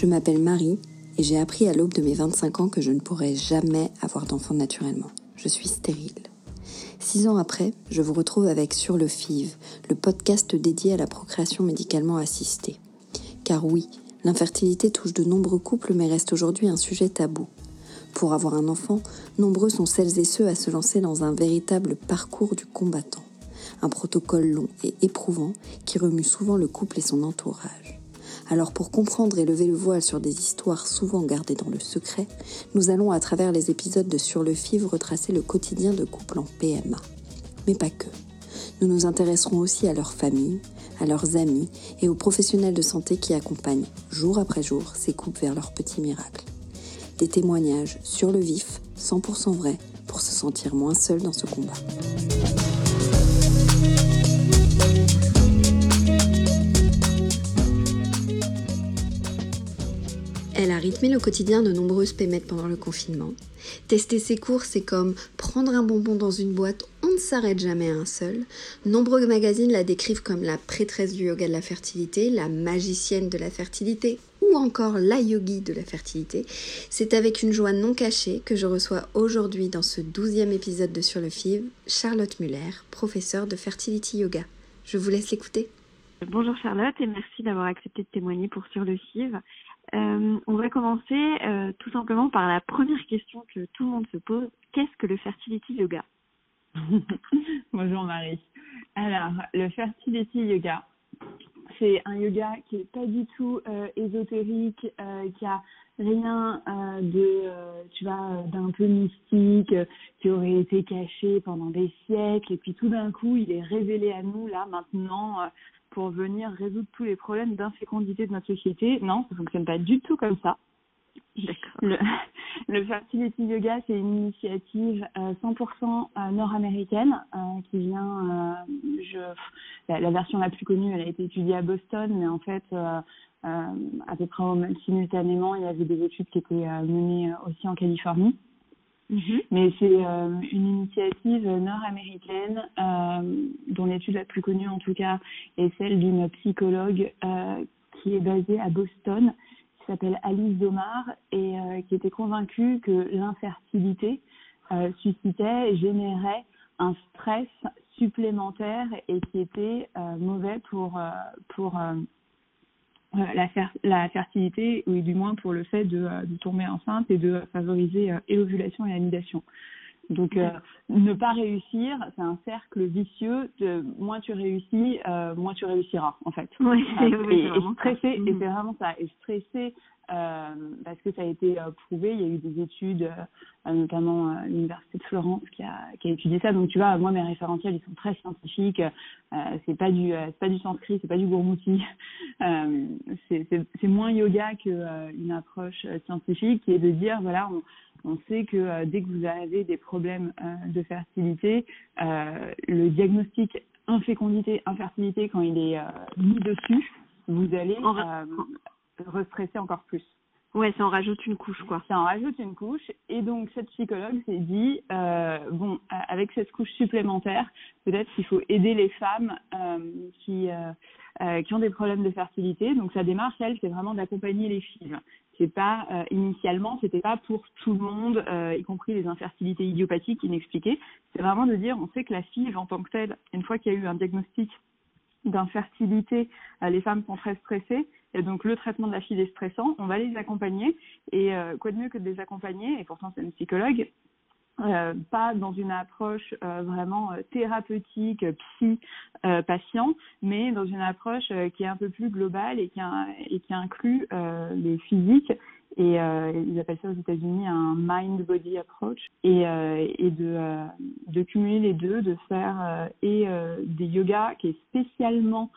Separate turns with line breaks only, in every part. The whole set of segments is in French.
Je m'appelle Marie et j'ai appris à l'aube de mes 25 ans que je ne pourrais jamais avoir d'enfant naturellement. Je suis stérile. Six ans après, je vous retrouve avec Sur le FIV, le podcast dédié à la procréation médicalement assistée. Car oui, l'infertilité touche de nombreux couples mais reste aujourd'hui un sujet tabou. Pour avoir un enfant, nombreux sont celles et ceux à se lancer dans un véritable parcours du combattant. Un protocole long et éprouvant qui remue souvent le couple et son entourage. Alors pour comprendre et lever le voile sur des histoires souvent gardées dans le secret, nous allons à travers les épisodes de Sur le FIV retracer le quotidien de couples en PMA. Mais pas que. Nous nous intéresserons aussi à leurs familles, à leurs amis et aux professionnels de santé qui accompagnent jour après jour ces couples vers leur petit miracle. Des témoignages sur le vif, 100% vrais, pour se sentir moins seul dans ce combat. Elle a rythmé le quotidien de nombreuses pémettes pendant le confinement. Tester ses cours, c'est comme prendre un bonbon dans une boîte, on ne s'arrête jamais à un seul. Nombreux magazines la décrivent comme la prêtresse du yoga de la fertilité, la magicienne de la fertilité ou encore la yogi de la fertilité. C'est avec une joie non cachée que je reçois aujourd'hui dans ce douzième épisode de Sur le FIV Charlotte Muller, professeure de Fertility Yoga. Je vous laisse l'écouter.
Bonjour Charlotte et merci d'avoir accepté de témoigner pour Sur le FIV. Euh, on va commencer euh, tout simplement par la première question que tout le monde se pose. Qu'est-ce que le fertility yoga?
Bonjour Marie. Alors, le fertility yoga, c'est un yoga qui est pas du tout euh, ésotérique, qui a rien euh, de, euh, tu vois, d'un peu mystique, qui aurait été caché pendant des siècles, et puis tout d'un coup, il est révélé à nous là maintenant pour venir résoudre tous les problèmes d'infécondité de notre société. Non, ça fonctionne pas du tout comme ça. Le, le Fertility Yoga, c'est une initiative euh, 100% euh, nord-américaine euh, qui vient, euh, je, la, la, version la plus connue, elle a été étudiée à Boston, mais en fait, euh, à peu près simultanément, il y avait des études qui étaient menées aussi en Californie. Mm-hmm. Mais c'est euh, une initiative nord-américaine euh, dont l'étude la plus connue en tout cas est celle d'une psychologue euh, qui est basée à Boston, qui s'appelle Alice Domar et qui était convaincue que l'infertilité suscitait, générait un stress supplémentaire et qui était mauvais pour pour euh, la, fer la fertilité, ou du moins pour le fait de, euh, de tomber enceinte et de favoriser euh, l'ovulation et l'anidation. Donc, euh, ne pas réussir, c'est un cercle vicieux. De, moins tu réussis, euh, moins tu réussiras, en fait.
Oui,
euh, et, et stresser, et c'est vraiment ça. Et stresser, euh, parce que ça a été prouvé. Il y a eu des études, notamment à l'université de Florence, qui a, qui a étudié ça. Donc, tu vois, moi, mes référentiels, ils sont très scientifiques. c'est pas du, c'est pas du sanskrit, c'est pas du gourmouti. c'est moins yoga que une approche scientifique, qui est de dire, voilà, on, on sait que euh, dès que vous avez des problèmes euh, de fertilité, euh, le diagnostic infécondité, infertilité, quand il est mis dessus, vous allez restresser encore plus.
Ouais, ça en rajoute une couche, quoi.
Ça en rajoute une couche. Et donc, cette psychologue s'est dit, euh, bon, avec cette couche supplémentaire, peut-être qu'il faut aider les femmes euh, qui, euh, qui ont des problèmes de fertilité. Donc, sa démarche, elle, c'est vraiment d'accompagner les filles c'est pas euh, initialement c'était pas pour tout le monde euh, y compris les infertilités idiopathiques inexpliquées. C'est vraiment de dire on sait que la FIV en tant que telle une fois qu'il y a eu un diagnostic d'infertilité euh, les femmes sont très stressées. Et donc le traitement de la FIV est stressant. On va les accompagner. Et euh, quoi de mieux que de les accompagner? Et pourtant c'est une psychologue euh, pas dans une approche euh, vraiment euh, thérapeutique, psy, patient, mais dans une approche qui est un peu plus globale et qui, inclut les physiques. Et ils appellent ça aux États-Unis un mind-body approach. Et, de cumuler les deux, de faire et des yogas qui est spécialement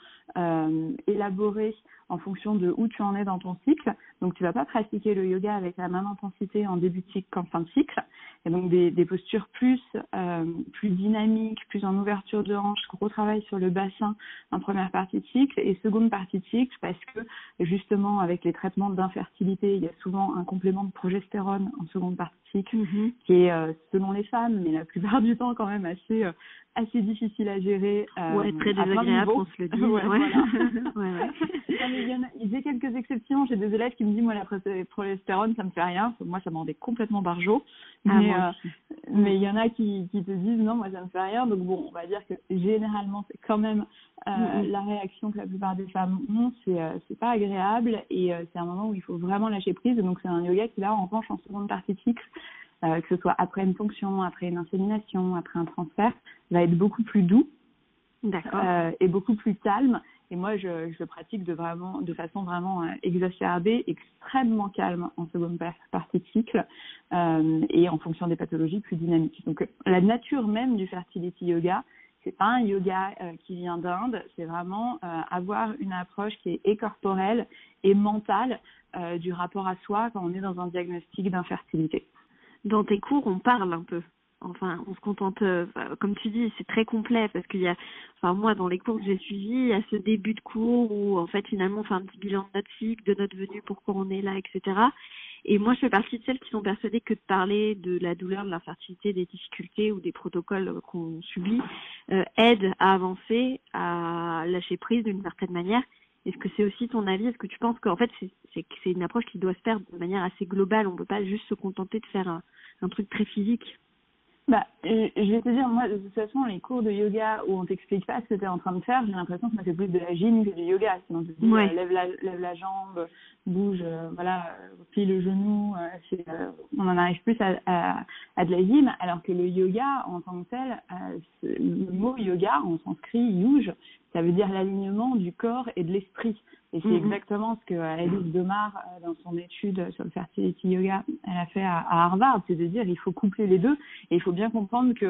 élaboré en fonction de où tu en es dans ton cycle. Donc, tu vas pas pratiquer le yoga avec la même intensité en début de cycle qu'en fin de cycle. Et donc, des, des postures plus, euh, plus dynamiques, plus en ouverture de hanche, gros travail sur le bassin en première partie de cycle et seconde partie de cycle parce que, justement, avec les traitements d'infertilité, il y a souvent un complément de progestérone en seconde partie
mm-hmm.
qui est, euh, selon les femmes, mais la plupart du temps quand même assez, euh, assez difficile à gérer.
Euh, ouais, très désagréable, on se le dit.
ouais. Voilà. ouais, ouais. j'ai quelques exceptions. J'ai des élèves qui me disent moi la progestérone ça me fait rien. Moi ça me rendait complètement barjot. Ah, mais euh, mais il y en a qui, qui te disent non moi ça me fait rien. Donc bon on va dire que généralement c'est quand même euh, mm-hmm. la réaction que la plupart des femmes ont. C'est euh, c'est pas agréable et c'est un moment où il faut vraiment lâcher prise. Donc c'est un yoga qui là en revanche en seconde partie fixe euh, que ce soit après une fonction, après une insémination, après un transfert, va être beaucoup plus doux euh, et beaucoup plus calme. Et moi, je, je le pratique de, vraiment, de façon vraiment euh, exacerbée, extrêmement calme en seconde partie de cycle euh, et en fonction des pathologies plus dynamiques. Donc, la nature même du fertility yoga, c'est pas un yoga euh, qui vient d'Inde, c'est vraiment euh, avoir une approche qui est et corporelle et mentale euh, du rapport à soi quand on est dans un diagnostic d'infertilité
dans tes cours, on parle un peu. Enfin, on se contente, euh, comme tu dis, c'est très complet parce qu'il y a, enfin moi, dans les cours que j'ai suivis, il y a ce début de cours où en fait finalement on fait un petit bilan de notre cycle, de notre venue, pourquoi on est là, etc. Et moi, je fais partie de celles qui sont persuadées que de parler de la douleur, de l'infertilité, des difficultés ou des protocoles qu'on subit euh, aide à avancer, à lâcher prise d'une certaine manière est-ce que c'est aussi ton avis? Est-ce que tu penses qu'en fait c'est une approche qui doit se faire de manière assez globale? On peut pas juste se contenter de faire un, un truc très physique?
Bah, je vais te dire, moi, de toute façon, les cours de yoga où on t'explique pas ce que tu es en train de faire, j'ai l'impression que c'est plus de la gym que du yoga. Sinon, on te euh, lève, la, lève la jambe, bouge, euh, voilà, plie le genou. Euh, euh, on en arrive plus à, à, à, de la gym, alors que le yoga, en tant que tel, le mot yoga, en sanskrit, yuj, ça veut dire l'alignement du corps et de l'esprit. Et c'est mm-hmm. exactement ce que Alice Demar, dans son étude sur le fertility yoga, elle a fait à, à Harvard, c'est de dire il faut coupler les deux et il faut bien comprendre que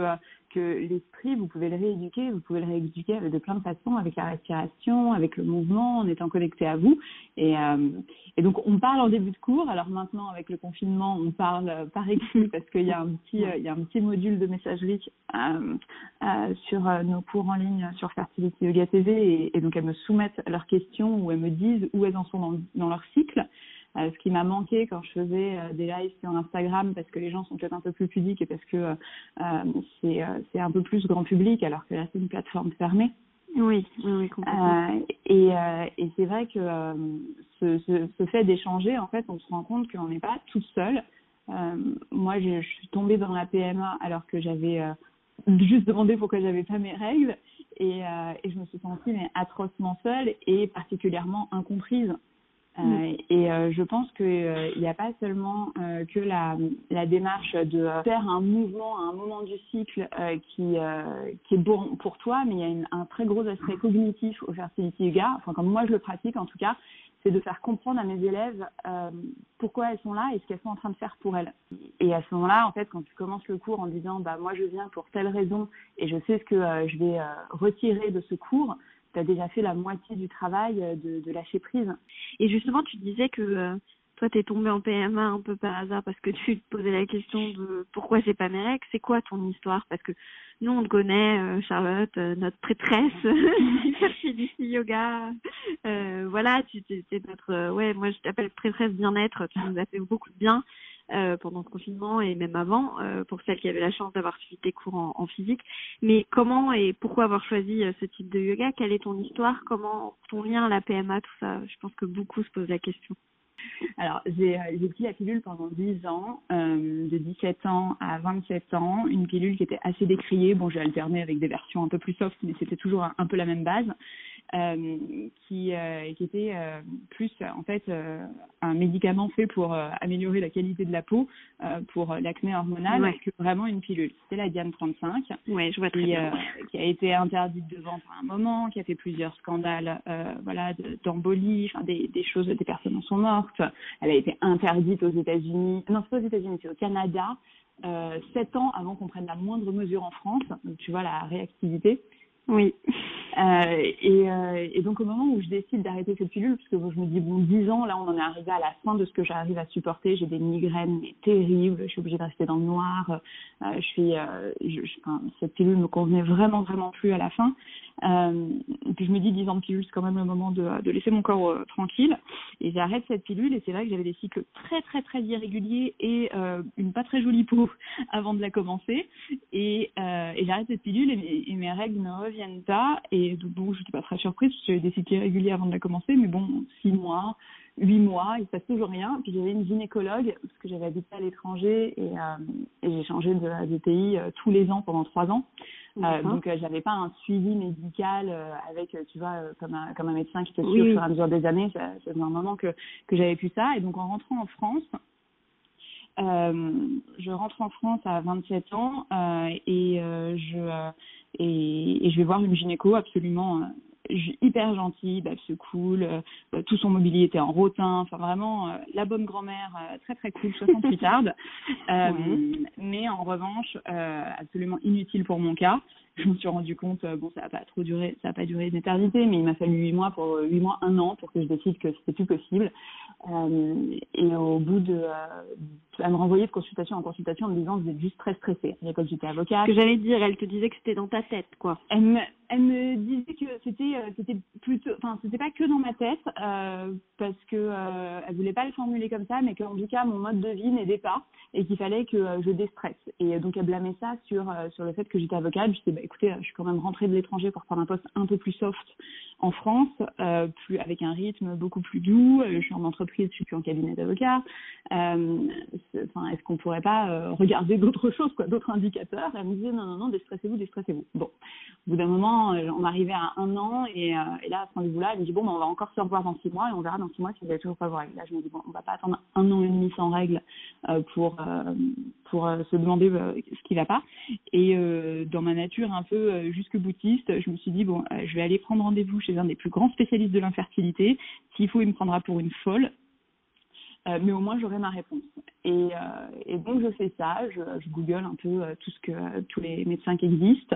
que l'esprit, vous pouvez le rééduquer, vous pouvez le rééduquer de plein de façons, avec la respiration, avec le mouvement, en étant connecté à vous. Et, euh, et donc, on parle en début de cours. Alors maintenant, avec le confinement, on parle par écrit parce qu'il y a un petit, il y a un petit module de messagerie euh, euh, sur nos cours en ligne sur Fertility Yoga TV. Et, donc, elles me soumettent leurs questions ou elles me disent où elles en sont dans leur cycle. Euh, ce qui m'a manqué quand je faisais euh, des lives sur Instagram, parce que les gens sont peut-être un peu plus pudiques et parce que euh, c'est un peu plus grand public, alors que là c'est une plateforme fermée.
Oui, oui, complètement.
et et c'est vrai que ce, ce, ce, fait d'échanger, en fait, on se rend compte qu'on n'est pas tout seul. moi, je, je, suis tombée dans la PMA alors que j'avais juste demandé pourquoi j'avais pas mes règles et, et je me suis sentie mais atrocement seule et particulièrement incomprise. Euh, mm. et euh, je pense qu'il euh, n'y a pas seulement que la, la démarche de faire un mouvement à un moment du cycle qui, qui est bon pour toi, mais il y a une, un très gros aspect cognitif au fertility yoga, enfin comme moi je le pratique en tout cas, c'est de faire comprendre à mes élèves pourquoi elles sont là et ce qu'elles sont en train de faire pour elles. Et à ce moment-là, en fait, quand tu commences le cours en disant bah moi je viens pour telle raison et je sais ce que je vais retirer de ce cours, tu as déjà fait la moitié du travail euh, de, de lâcher prise.
Et justement, tu disais que euh, toi, tu es tombée en PMA un peu par hasard parce que tu te posais la question de pourquoi j'ai pas mes règles. C'est quoi ton histoire? Parce que nous, on te connaît, euh, Charlotte, notre prêtresse du yoga. voilà, tu es notre... ouais, moi, je t'appelle prêtresse bien-être. Tu nous as fait beaucoup de bien. Euh, pendant ce confinement et même avant, euh, pour celles qui avaient la chance d'avoir suivi tes cours en, physique. Mais comment et pourquoi avoir choisi euh, ce type de yoga? Quelle est ton histoire? Comment ton lien à la PMA, ça? Je pense que beaucoup se posent la question.
Alors, j'ai pris la pilule pendant 10 ans, de 17 ans à 27 ans, une pilule qui était assez décriée. Bon, j'ai alterné avec des versions un peu plus soft, mais c'était toujours un, peu la même base. Euh, qui, euh, qui était euh, plus en fait un médicament fait pour améliorer la qualité de la peau pour l'acné hormonal que vraiment une pilule. C'était la Diane 35
ouais, je vois très
qui,
bien.
qui a été interdite de vente à un moment, qui a fait plusieurs scandales voilà d'embolie, enfin des, des choses, des personnes en sont mortes. Elle a été interdite aux États-Unis, non c'est pas aux États-Unis, c'est au Canada. Euh, sept ans avant qu'on prenne la moindre mesure en France, donc tu vois la réactivité.
Oui.
Euh, et, euh, et, donc au moment où je décide d'arrêter cette pilule, parce que je me dis bon, 10 ans, là on en est arrivé à la fin de ce que j'arrive à supporter. J'ai des migraines terribles, je suis obligée de rester dans le noir. Euh, je suis, euh, je, je, cette pilule me convenait vraiment vraiment plus à la fin. Euh, et puis je me dis 10 ans de pilule, c'est quand même le moment de, de laisser mon corps euh, tranquille. Et j'arrête cette pilule et c'est vrai que j'avais des cycles très très très irréguliers et euh, une pas très jolie peau avant de la commencer. Et, et j'arrête cette pilule et, mes règles ne reviennent pas. Et, donc je n'étais pas très surprise j'avais des cycles irréguliers avant de la commencer, mais bon, six mois, huit mois, il se passe toujours rien. Puis j'avais une gynécologue parce que j'avais habité à l'étranger et, et j'ai changé de, de pays tous les ans pendant trois ans. Donc j'avais pas un suivi médical avec, tu vois, comme un, comme un médecin qui te suit au fur et à mesure des années. C'est un moment que, que j'avais plus ça. Et donc en rentrant en France, euh, je rentre en France à 27 ans euh, et, euh, je, et, et, je vais voir une gynéco absolument hyper gentille, bah, c'est cool, tout son mobilier était en rotin, enfin vraiment la bonne grand-mère, très très cool, 68 tarde, mais en revanche absolument inutile pour mon cas. Je me suis rendu compte, bon ça n'a pas trop duré, ça n'a pas duré une éternité, mais il m'a fallu huit mois pour huit mois, un an pour que je décide que c'était plus possible. et au bout de elle me renvoyait de consultation en consultation en me disant que vous êtes juste très stressée. À l'époque, j'étais avocate.
Ce que j'allais dire, elle te disait que c'était dans ta tête, quoi.
Elle me, elle me disait que c'était, euh, c'était plutôt, enfin, c'était pas que dans ma tête, euh, parce que euh, elle voulait pas le formuler comme ça, mais qu'en tout cas, mon mode de vie n'aidait pas et qu'il fallait que euh, je déstresse. Et donc, elle blâmait ça sur sur le fait que j'étais avocate. Je disais, bah, écoutez, je suis quand même rentrée de l'étranger pour prendre un poste un peu plus soft en France, plus avec un rythme beaucoup plus doux. je suis en entreprise, je suis plus en cabinet d'avocat enfin, est-ce qu'on pourrait pas euh, regarder d'autres choses, quoi, d'autres indicateurs Elle me disait non, non, non, déstressez-vous, déstressez-vous. Bon, au bout d'un moment, euh, on arrivait à un an et, euh, là, à ce rendez-vous-là, elle me dit bon, ben, on va encore se revoir dans six mois et on verra dans six mois si vous n'avez toujours pas vos règles. Là, je me dis bon, on va pas attendre un an et demi sans règles pour pour se demander ce qui va pas. Et dans ma nature un peu jusque boutiste, je me suis dit bon, je vais aller prendre rendez-vous chez un des plus grands spécialistes de l'infertilité. S'il faut, il me prendra pour une folle. Euh, mais au moins j'aurai ma réponse. Et, euh, donc je fais ça, je, google un peu euh, tout ce que tous les médecins qui existent,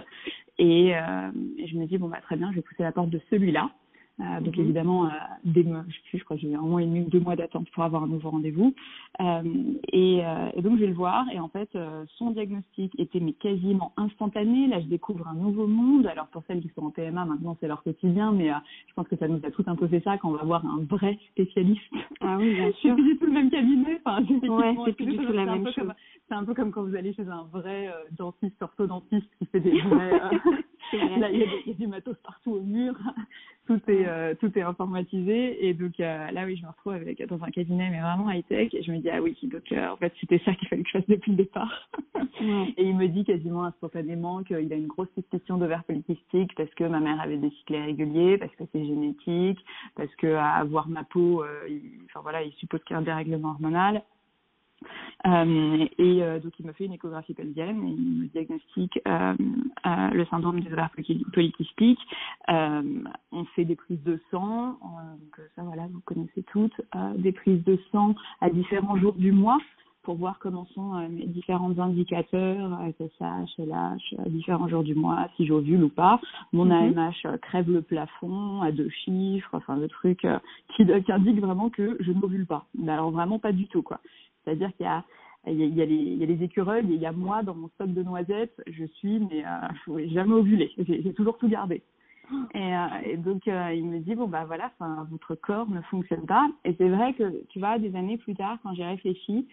et, et je me dis bon bah très bien, je vais pousser la porte de celui-là. Euh, donc mhm. évidemment, euh, des mois, je, je crois que j'ai eu un mois et demi ou deux mois d'attente pour avoir un nouveau rendez-vous. Euh, et, euh, et, donc je vais le voir et en fait euh, son diagnostic était mais quasiment instantané. Là je découvre un nouveau monde. Alors pour celles qui sont en PMA maintenant c'est leur quotidien, mais je pense que ça nous a tout imposé ça quand on va voir un vrai spécialiste.
Ah oui bien sûr.
c'est plus du tout le même cabinet. Enfin,
ouais, c'est plus du tout la même chose.
C'est un peu comme quand vous allez chez un vrai dentiste, orthodontiste qui fait des vrais. Là, il y, a il y, a du matos partout au mur, tout est euh, tout est informatisé et donc euh, là oui, je me retrouve avec dans un cabinet mais vraiment high tech et je me dis ah oui donc euh, en fait c'était ça qu'il fallait que je fasse depuis le départ. Et il me dit quasiment instantanément qu'il a une grosse suspicion d'ovaire polycystique parce que ma mère avait des cycles irréguliers, parce que c'est génétique, parce que à avoir ma peau, il, enfin voilà, il suppose qu'il y a un dérèglement hormonal. euh, et euh, donc, il me fait une échographie pelvienne et il me diagnostique euh, euh le syndrome des ovaires polykystiques. on fait des prises de sang, donc ça, voilà, vous connaissez toutes, des prises de sang à différents jours du mois pour voir comment sont mes différents indicateurs, SSH, LH, à différents jours du mois, si j'ovule ou pas. Mon AMH crève le plafond à deux chiffres, enfin le truc qui, qui indique vraiment que je n'ovule pas. Mais alors vraiment pas du tout, quoi. C'est-à-dire qu'il y a les, écureuils il y a moi dans mon stock de noisettes, je suis mais euh, jamais ovulé, j'ai toujours tout gardé. Et, euh, donc euh, il me dit bon bah voilà, votre corps ne fonctionne pas. Et c'est vrai que tu vois des années plus tard quand j'ai réfléchi,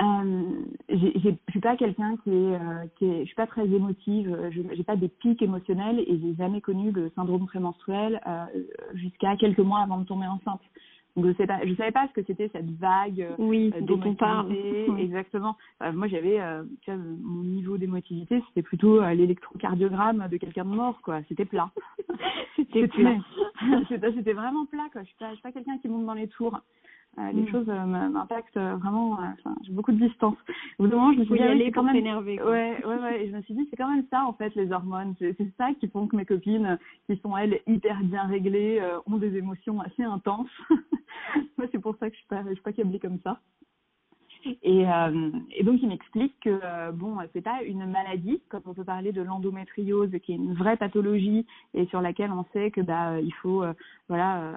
euh, je suis pas quelqu'un qui est, euh, qui est, je suis pas très émotive, je j'ai pas des pics émotionnels et j'ai jamais connu le syndrome prémenstruel euh, jusqu'à quelques mois avant de tomber enceinte. Donc je sais pas, je savais pas ce que c'était cette vague euh,
oui, dont on parle.
Exactement. Euh, moi j'avais, euh, mon niveau d'émotivité, c'était plutôt euh, l'électrocardiogramme de quelqu'un de mort, quoi. C'était plat.
c'était plat.
c'était vraiment plat, quoi. Je suis pas, je suis pas quelqu'un qui monte dans les tours. Euh, les mm. choses euh, m'impactent vraiment. Enfin, j'ai beaucoup de distance.
Au bout d'un moment, je me suis dit, aller quand même.
Ouais, ouais, ouais. Et je me suis dit, c'est quand même ça en fait les hormones. C'est ça qui font que mes copines, qui sont elles hyper bien réglées, ont des émotions assez intenses. Moi, c'est pour ça que je suis pas, je suis pas câblée comme ça. Et, euh, et, donc il m'explique que euh, bon, c'est pas une maladie, comme on peut parler de l'endométriose, qui est une vraie pathologie et sur laquelle on sait que bah il faut euh, voilà euh,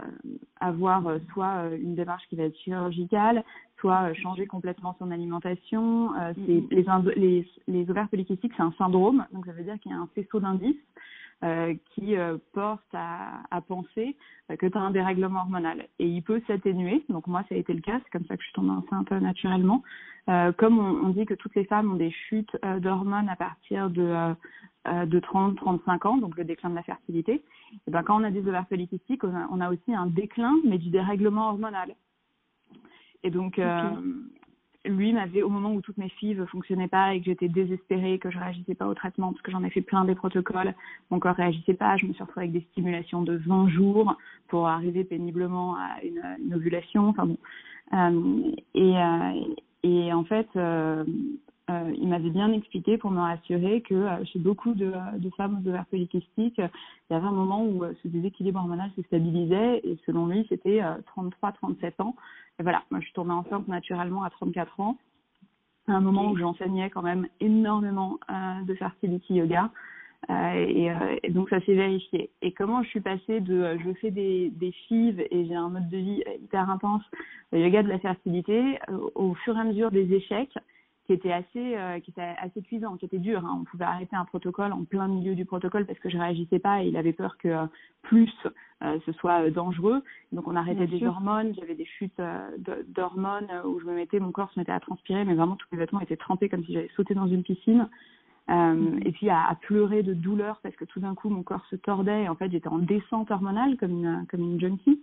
avoir soit une démarche qui va être chirurgicale, soit changer complètement son alimentation. mm-hmm. les, les, les ovaires polykystiques, c'est un syndrome, donc ça veut dire qu'il y a un faisceau d'indices qui portent à, penser que tu as un dérèglement hormonal. Et il peut s'atténuer. Donc moi, ça a été le cas. C'est comme ça que je suis tombée enceinte naturellement. comme on, dit que toutes les femmes ont des chutes d'hormones à partir de de 30-35 ans, donc le déclin de la fertilité. Et ben quand on a des ovaires polykystiques, on a, aussi un déclin, mais du dérèglement hormonal. Et donc, euh, lui m'avait, au moment où toutes mes filles ne fonctionnaient pas et que j'étais désespérée, que je réagissais pas au traitement, parce que j'en ai fait plein des protocoles, mon corps réagissait pas, je me suis retrouvée avec des stimulations de 20 jours pour arriver péniblement à une, ovulation. Enfin bon. Euh, et, euh, et en fait, euh, euh, il m'avait bien expliqué pour me rassurer que euh, chez beaucoup de, de femmes aux ovaires polykystiques, il y avait un moment où ce déséquilibre hormonal se stabilisait et selon lui, c'était 33-37 ans. Et voilà, moi je suis tombée enceinte naturellement à 34 ans, à un moment où j'enseignais quand même énormément euh, de fertility yoga. Euh, et, euh, et, donc ça s'est vérifié. Et comment je suis passée de je fais des, des fives et j'ai un mode de vie hyper intense, le yoga de la fertilité, au fur et à mesure des échecs, qui était assez euh, qui était assez cuisant, qui était dur. Hein. On pouvait arrêter un protocole en plein milieu du protocole parce que je réagissais pas et il avait peur que euh, plus euh, ce soit dangereux. Donc on arrêtait des hormones, j'avais des chutes d'hormones où je me mettais, mon corps se mettait à transpirer, mais vraiment tous mes vêtements étaient trempés comme si j'avais sauté dans une piscine. Mm. Et puis à, à, pleurer de douleur parce que tout d'un coup mon corps se tordait et en fait j'étais en descente hormonale comme une comme une junkie.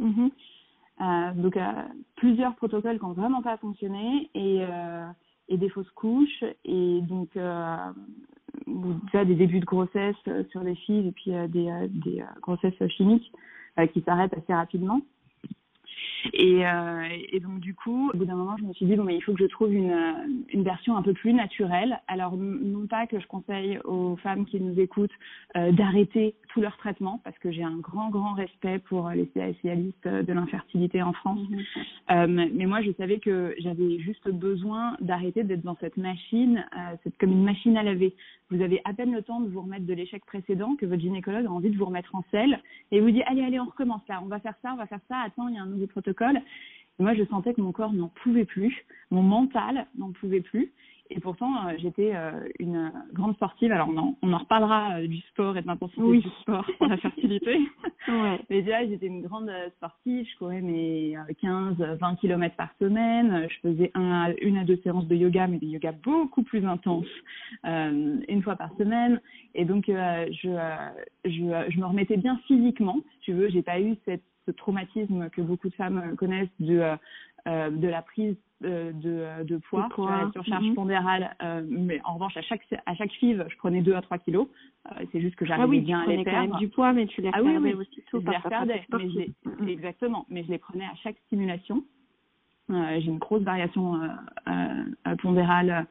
Euh, donc plusieurs protocoles qui n'ont vraiment pas fonctionné et, et des fausses couches et donc euh, déjà des débuts de grossesse euh, sur les filles et puis euh, des, des grossesses chimiques qui s'arrêtent assez rapidement. Et, euh, et, donc du coup, au bout d'un moment, je me suis dit bon mais il faut que je trouve une, une version un peu plus naturelle. Alors non pas que je conseille aux femmes qui nous écoutent euh, d'arrêter tout leur traitement parce que j'ai un grand grand respect pour les spécialistes de l'infertilité en France. Mhm. Euh, mais moi, je savais que j'avais juste besoin d'arrêter d'être dans cette machine, euh, c'est comme une machine à laver. Vous avez à peine le temps de vous remettre de l'échec précédent que votre gynécologue a envie de vous remettre en selle et vous dit allez allez on recommence là, on va faire ça, on va faire ça. Attends, il y a un nouveau protocole moi, je sentais que mon corps n'en pouvait plus, mon mental n'en pouvait plus. Et pourtant, euh, j'étais euh, une grande sportive. Alors, on en, on en reparlera euh, du sport et de l'intensité du sport pour la fertilité. ouais. Mais déjà, j'étais une grande sportive. Je courais mes 15, 20 km par semaine. Je faisais un, une à deux séances de yoga, mais des yoga beaucoup plus intenses, une fois par semaine. Et donc, je, je, je me remettais bien physiquement. Si tu veux, j'ai pas eu cette ce traumatisme que beaucoup de femmes connaissent de, euh, euh de la prise euh, de, de poids, de la surcharge mhm. pondérale. Euh, mais en revanche, à chaque à chaque FIV, je prenais 2 à 3 kilos. Euh, c'est juste que j'arrivais ah oui, bien à les perdre.
Quand même du poids, mais tu les
ah, oui, oui. Je les mais je les, mm. exactement. Mais je les prenais à chaque stimulation. Euh, j'ai une grosse variation euh, euh, pondérale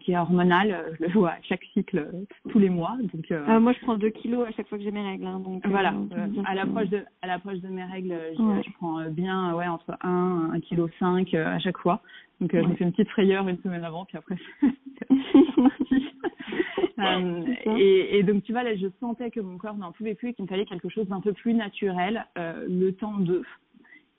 qui est hormonale. Je le vois à chaque cycle tous les mois. Donc,
moi, je prends 2 kilos à chaque fois que j'ai mes règles. Hein, donc,
voilà. à l'approche de à l'approche de mes règles, je, je prends bien ouais entre 1 1 kg 5 à chaque fois. Donc je me fais une petite frayeur une semaine avant, puis après euh, et, et, donc tu vois là, je sentais que mon corps n'en pouvait plus et qu'il me fallait quelque chose d'un peu plus naturel, euh, le temps de.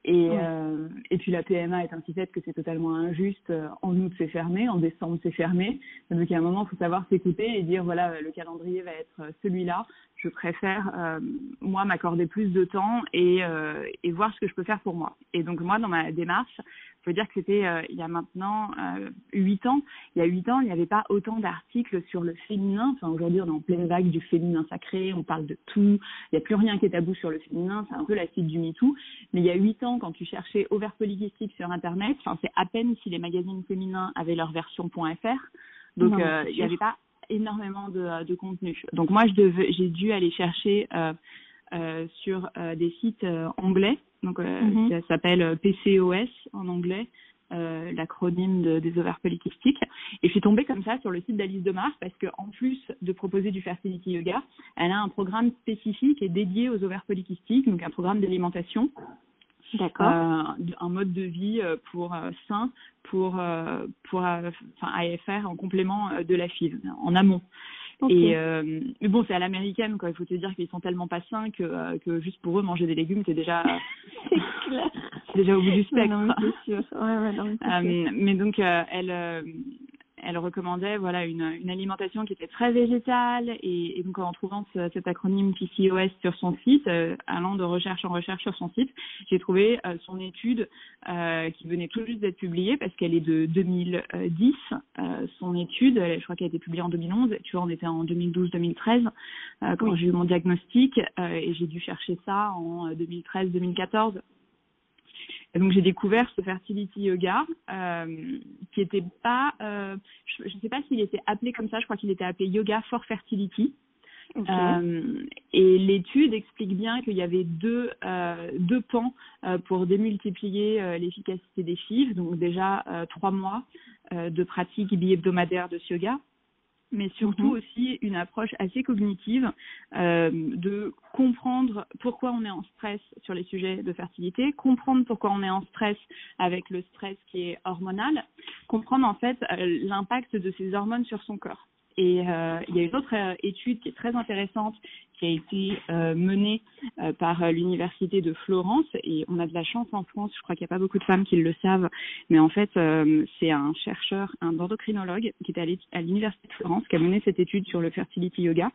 Et, euh, et puis la PMA est ainsi faite que c'est totalement injuste. En août, c'est fermé, en décembre, c'est fermé. Donc il y a un moment, il faut savoir s'écouter et dire voilà, le calendrier va être celui-là. Je préfère euh, moi m'accorder plus de temps et, euh, et voir ce que je peux faire pour moi. Et donc moi, dans ma démarche, faut dire que c'était euh, il y a maintenant euh, huit ans. Il y a huit ans, il n'y avait pas autant d'articles sur le féminin. Enfin, aujourd'hui, on est en pleine vague du féminin sacré, on parle de tout. Il n'y a plus rien qui est tabou sur le féminin. C'est un peu la suite du MeToo. Mais il y a huit ans, quand tu cherchais ovaire sur Internet, enfin, c'est à peine si les magazines féminins avaient leur version .fr. Donc, euh, il n'y avait pas énormément de, de contenu. Donc moi, j'ai dû aller chercher euh, euh, sur euh, des sites anglais donc, euh, mhm. ça s'appelle PCOS en anglais, euh, l'acronyme de, des ovaires polykystiques. Et je suis tombée comme ça sur le site d'Alice Demar parce que en plus de proposer du fertility yoga, elle a un programme spécifique et dédié aux ovaires polykystiques, donc un programme d'alimentation.
D'accord.
Euh, un mode de vie euh, pour euh, sain, pour pour enfin AFR en complément de la FIV, en amont. Et euh, mais bon, c'est à l'américaine, quoi. Il faut te dire qu'ils sont tellement pas sains que, euh, que juste pour eux, manger des légumes, c'est déjà, déjà au bout du spectre.
Non, mais, sûr. Ouais, ouais, non,
mais, euh, mais donc, elle, elle recommandait voilà une, une, alimentation qui était très végétale et, et donc en trouvant ce, cet acronyme PCOS sur son site, euh, allant de recherche en recherche sur son site, j'ai trouvé euh, son étude euh, qui venait tout juste d'être publiée parce qu'elle est de 2010. son étude, je crois qu'elle a été publiée en 2011. Tu vois, on était en 2012-2013 quand j'ai eu mon diagnostic et j'ai dû chercher ça en 2013-2014 donc j'ai découvert ce fertility yoga euh, qui était pas, euh, je ne sais pas s'il était appelé comme ça, je crois qu'il était appelé yoga for fertility. Euh, et l'étude explique bien qu'il y avait deux, euh, deux pans euh, pour démultiplier l'efficacité des FIV, donc déjà trois mois de pratique bi-hebdomadaire de ce yoga mais surtout mhm. aussi une approche assez cognitive euh, de comprendre pourquoi on est en stress sur les sujets de fertilité, comprendre pourquoi on est en stress avec le stress qui est hormonal, comprendre en fait euh, l'impact de ces hormones sur son corps. Et euh, il y a une autre euh, étude qui est très intéressante qui a été euh, menée euh, par l'université de Florence. Et on a de la chance en France, je crois qu'il n'y a pas beaucoup de femmes qui le savent, mais en fait c'est un chercheur, un endocrinologue qui est allé à l'université de Florence qui a mené cette étude sur le fertility yoga.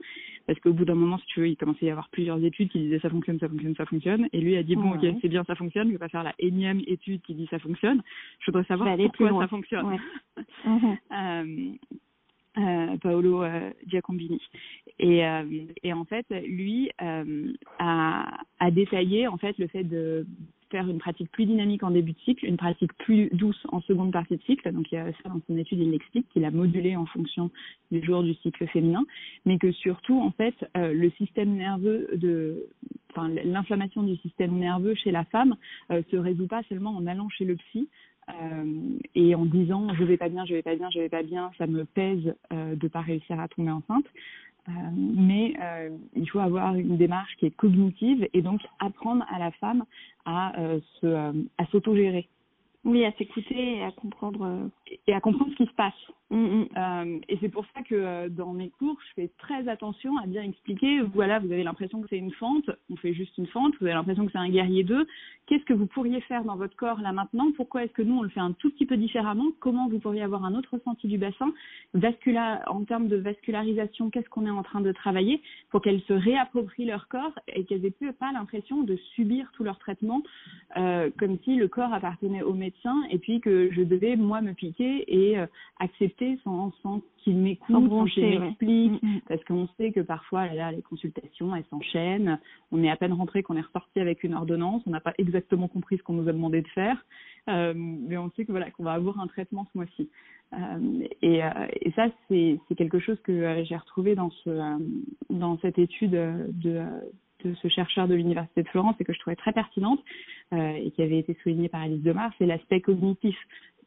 Parce qu'au bout d'un moment, si tu veux, il commençait à y avoir plusieurs études qui disaient ça fonctionne, ça fonctionne, ça fonctionne. Et lui a dit bon ok c'est bien ça fonctionne, je vais pas faire la énième étude qui dit ça fonctionne, je voudrais savoir pourquoi ça fonctionne. Ouais. euh, Paolo euh, Giacombini. Et, euh, et, en fait, lui a, a, détaillé en fait le fait de faire une pratique plus dynamique en début de cycle, une pratique plus douce en seconde partie de cycle. Donc il ça dans son étude, il l'explique qu'il a modulé en fonction du jour du cycle féminin, mais que surtout en fait euh, le système nerveux de Enfin, l'inflammation du système nerveux chez la femme euh, se résout pas seulement en allant chez le psy, euh, et en disant je vais pas bien, je vais pas bien, je vais pas bien, ça me pèse euh, de pas réussir à tomber enceinte. Euh, mais euh, il faut avoir une démarche qui est cognitive et donc apprendre à la femme à se à s'autogérer.
Oui, à s'écouter et à comprendre
et à comprendre ce qui se passe. Mm, mm. Euh, et c'est pour ça que euh, dans mes cours, je fais très attention à bien expliquer. Voilà, vous avez l'impression que c'est une fente, on fait juste une fente. Vous avez l'impression que c'est un guerrier 2. Qu'est-ce que vous pourriez faire dans votre corps là maintenant? Pourquoi est-ce que nous on le fait un tout petit peu différemment? Comment vous pourriez avoir un autre ressenti du bassin? Vascula, En termes de vascularisation, qu'est-ce qu'on est en train de travailler pour qu'elles se réapproprient leur corps et qu'elles aient plus pas l'impression de subir tout leur traitement euh, comme si le corps appartenait au médecin? Et puis que je devais moi me piquer et euh, accepter sans, sans qu'il m'écoute, sans qu'il m'explique, mm, mm. parce qu'on sait que parfois là, les consultations elles s'enchaînent, on est à peine rentré qu'on est ressorti avec une ordonnance, on n'a pas exactement compris ce qu'on nous a demandé de faire, euh, mais on sait que voilà qu'on va avoir un traitement ce mois-ci. Euh, et, et, ça c'est quelque chose que j'ai retrouvé dans ce dans cette étude de de ce chercheur de l'université de Florence et que je trouvais très pertinente euh, et qui avait été soulignée par Alice Demar, c'est l'aspect cognitif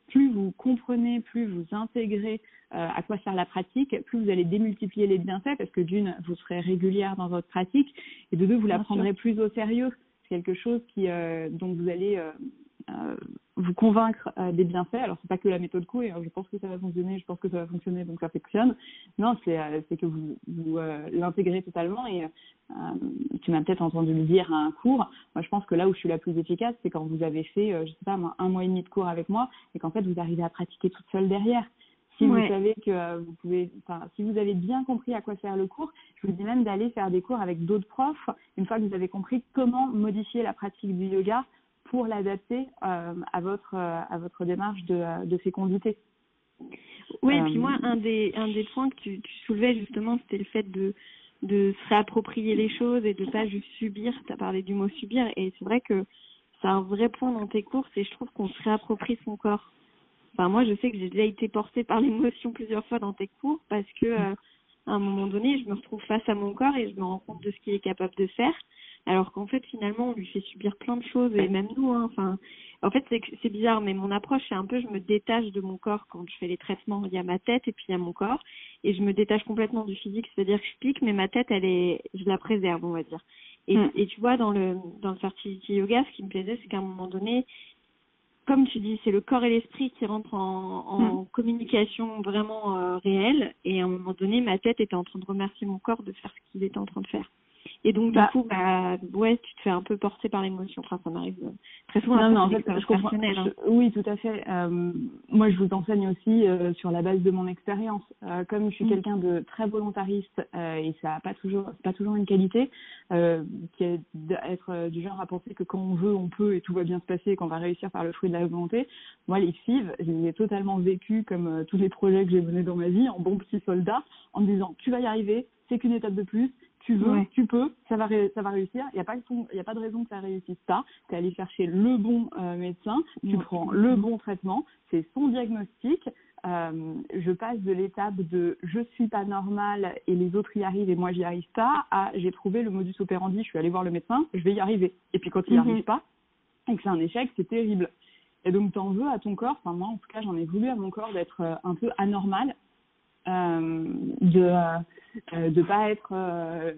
plus vous comprenez, plus vous intégrez euh, à quoi sert la pratique, plus vous allez démultiplier les bienfaits parce que d'une, vous serez régulière dans votre pratique et de deux, vous la prendrez plus au sérieux. C'est quelque chose qui, euh, dont vous allez vous convaincre euh, des bienfaits. Alors c'est pas que la méthode couée, hein. je pense que ça va fonctionner, je pense que ça va fonctionner, donc ça fonctionne. Non, c'est euh, que vous, vous l'intégrez totalement et tu m'as peut-être entendu le dire à un cours. Moi, je pense que là où je suis la plus efficace, c'est quand vous avez fait, je sais pas moi, un mois et demi de cours avec moi et qu'en fait vous arrivez à pratiquer toute seule derrière. Si vous savez que vous pouvez, enfin, si vous avez bien compris à quoi sert le cours, je vous dis même d'aller faire des cours avec d'autres profs une fois que vous avez compris comment modifier la pratique du yoga pour l'adapter euh, à votre euh, à votre démarche de, euh, de fécondité.
Oui, et puis moi un des un des points que tu, tu soulevais justement, c'était le fait de de se réapproprier les choses et de pas juste subir. Tu as parlé du mot subir et c'est vrai que c'est un vrai point dans tes courses et je trouve qu'on se réapproprie son corps. Enfin moi je sais que j'ai déjà été portée par l'émotion plusieurs fois dans tes cours parce que à un moment donné je me retrouve face à mon corps et je me rends compte de ce qu'il est capable de faire alors qu'en fait finalement on lui fait subir plein de choses et même nous hein, enfin en fait c'est bizarre mais mon approche c'est un peu je me détache de mon corps quand je fais les traitements il y a ma tête et puis il y a mon corps et je me détache complètement du physique c'est-à-dire que je pique mais ma tête elle est je la préserve on va dire et, mm. et tu vois dans le dans le fertility yoga ce qui me plaisait c'est qu'à un moment donné comme tu dis, c'est le corps et l'esprit qui rentrent en, en mm. communication vraiment euh, réelle. Et à un moment donné, ma tête était en train de remercier mon corps de faire ce qu'il était en train de faire. Et donc, du bah. coup, bah, ouais, tu te fais un peu porter par l'émotion. Enfin, ça m'arrive euh, très souvent. Non,
non, en fait, je comprends. Hein. oui, tout à fait. Euh, moi, je vous enseigne aussi euh, sur la base de mon expérience. Euh, comme je suis mm. quelqu'un de très volontariste et ça n'a pas toujours, pas toujours une qualité, qui est d'être du genre à penser que quand on veut, on peut et tout va bien se passer et qu'on va réussir par le fruit de la volonté. Moi, les FIV, je les ai totalement vécu comme tous les projets que j'ai menés dans ma vie en bon petit soldat, en me disant, tu vas y arriver, c'est qu'une étape de plus, tu veux, tu peux, ça va, ça va réussir. Il n'y a, pas a pas de raison que ça réussisse pas. Tu es allé chercher le bon euh, médecin, tu prends le bon traitement, c'est son diagnostic. Euh, je passe de l'étape de je suis pas normal et les autres y arrivent et moi j'y arrive pas à j'ai trouvé le modus operandi, je suis allée voir le médecin, je vais y arriver. Et puis quand il n'y arrive mhm. pas et que c'est un échec, c'est terrible. Et donc t'en veux à ton corps, enfin moi en tout cas j'en ai voulu à mon corps d'être euh, un peu anormal de euh, de pas être euh,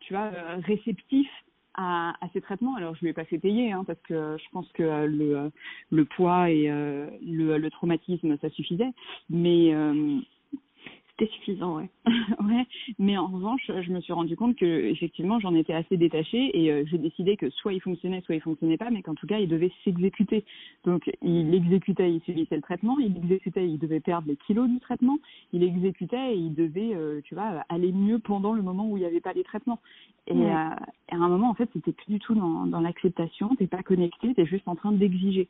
tu vois réceptif à, à, ces traitements. Alors je lui ai pas fait payer hein, parce que je pense que le, le poids et le, le, traumatisme ça suffisait. Mais
c'était suffisant, ouais.
ouais. Mais en revanche, je me suis rendu compte que effectivement, j'en étais assez détachée et euh, j'ai décidé que soit il fonctionnait, soit il fonctionnait pas, mais qu'en tout cas, il devait s'exécuter. Donc, il exécutait, il subissait le traitement, il exécutait, il devait perdre les kilos du traitement, il exécutait et il devait, euh, tu vois, aller mieux pendant le moment où il n'y avait pas les traitements. Et, euh, à un moment, en fait, c'était plus du tout dans, dans l'acceptation, t'es pas connecté, t'es juste en train d'exiger.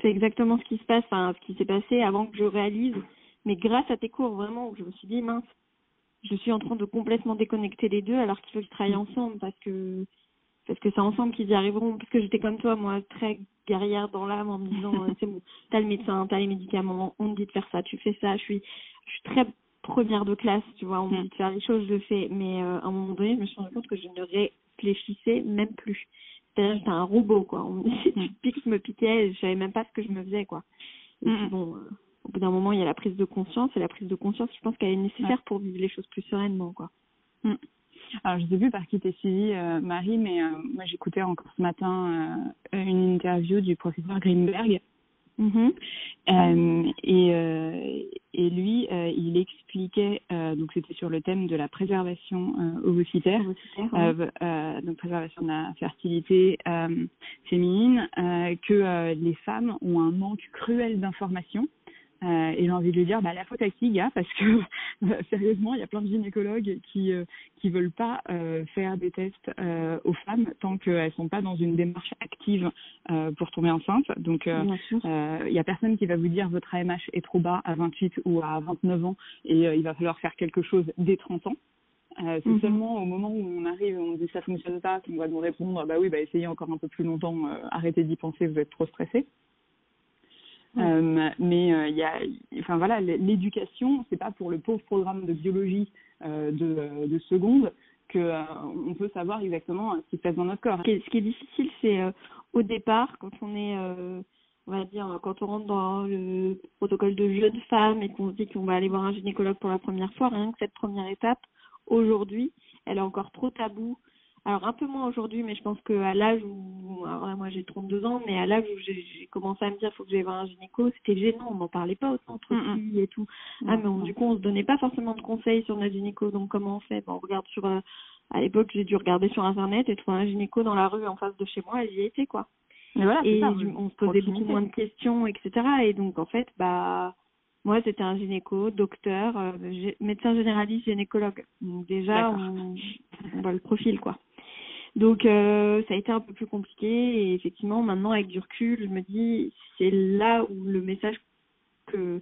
C'est exactement ce qui se passe, enfin, ce qui s'est passé avant que je réalise mais grâce à tes cours, vraiment, où je me suis dit, mince, je suis en train de complètement déconnecter les deux alors qu'il faut qu'ils travaillent ensemble parce que parce que c'est ensemble qu'ils y arriveront. Parce que j'étais comme toi, moi, très guerrière dans l'âme en me disant, euh, c'est bon, t'as le médecin, t'as les médicaments, on te dit de faire ça, tu fais ça. Je suis, je suis très première de classe, tu vois, on me mm. dit de faire les choses, je le fais. Mais euh, à un moment donné, je me suis rendu compte que je ne réfléchissais même plus. C'est-à-dire j'étais un robot, quoi. On me dit, tu piques, me piquais, je savais même pas ce que je me faisais, quoi. Et mm. bon, euh, au bout d'un moment, il y a la prise de conscience et la prise de conscience, je pense qu'elle est nécessaire pour vivre les choses plus sereinement, quoi.
Mm. Alors, je sais plus par qui t'es suivi, euh, Marie, mais euh, moi, j'écoutais encore ce matin euh, une interview du professeur Greenberg. Mm-hmm. et, et lui, il expliquait, donc c'était sur le thème de la préservation ovocitaire, donc préservation de la fertilité féminine, que les femmes ont un manque cruel d'informations euh, et j'ai envie de lui dire, bah, la faute à qui, gars Parce que sérieusement, il y a plein de gynécologues qui euh, qui veulent pas euh, faire des tests euh, aux femmes tant qu'elles sont pas dans une démarche active euh, pour tomber enceinte. Donc, il y a personne qui va vous dire votre AMH est trop bas à 28 ou à 29 ans et il va falloir faire quelque chose dès 30 ans. c'est mhm. seulement au moment où on arrive et on dit ça fonctionne pas qu'on va nous répondre bah oui bah essayez encore un peu plus longtemps arrêtez d'y penser vous êtes trop stressé euh, mais euh, il y a, enfin voilà, l'éducation, c'est pas pour le pauvre programme de biologie euh, de, de seconde que on peut savoir exactement ce qui se passe dans notre corps.
Ce qui est, ce qui est difficile, c'est au départ quand on est on va dire, quand on rentre dans le protocole de jeune femme et qu'on se dit qu'on va aller voir un gynécologue pour la première fois, rien que cette première étape, aujourd'hui, elle est encore trop taboue alors un peu moins aujourd'hui, mais je pense qu'à l'âge où, alors là, moi j'ai 32 ans, mais à l'âge où j'ai commencé à me dire faut que j'aille voir un gynéco, c'était gênant, on n'en parlait pas autant entre mm, mm. filles et tout. Ah mais du coup on se donnait pas forcément de conseils sur notre gynéco, donc comment on fait? On regarde sur, euh, à l'époque j'ai dû regarder sur internet et trouver un gynéco dans la rue en face de chez moi, et j'y étais quoi. Et, voilà, et on se posait beaucoup moins de questions, etc. Et donc en fait bah moi, c'était un gynéco, docteur, euh, médecin généraliste, gynécologue. Donc déjà, on, on voit le profil, quoi. Donc euh, ça a été un peu plus compliqué. Et effectivement maintenant avec du recul, je me dis c'est là où le message que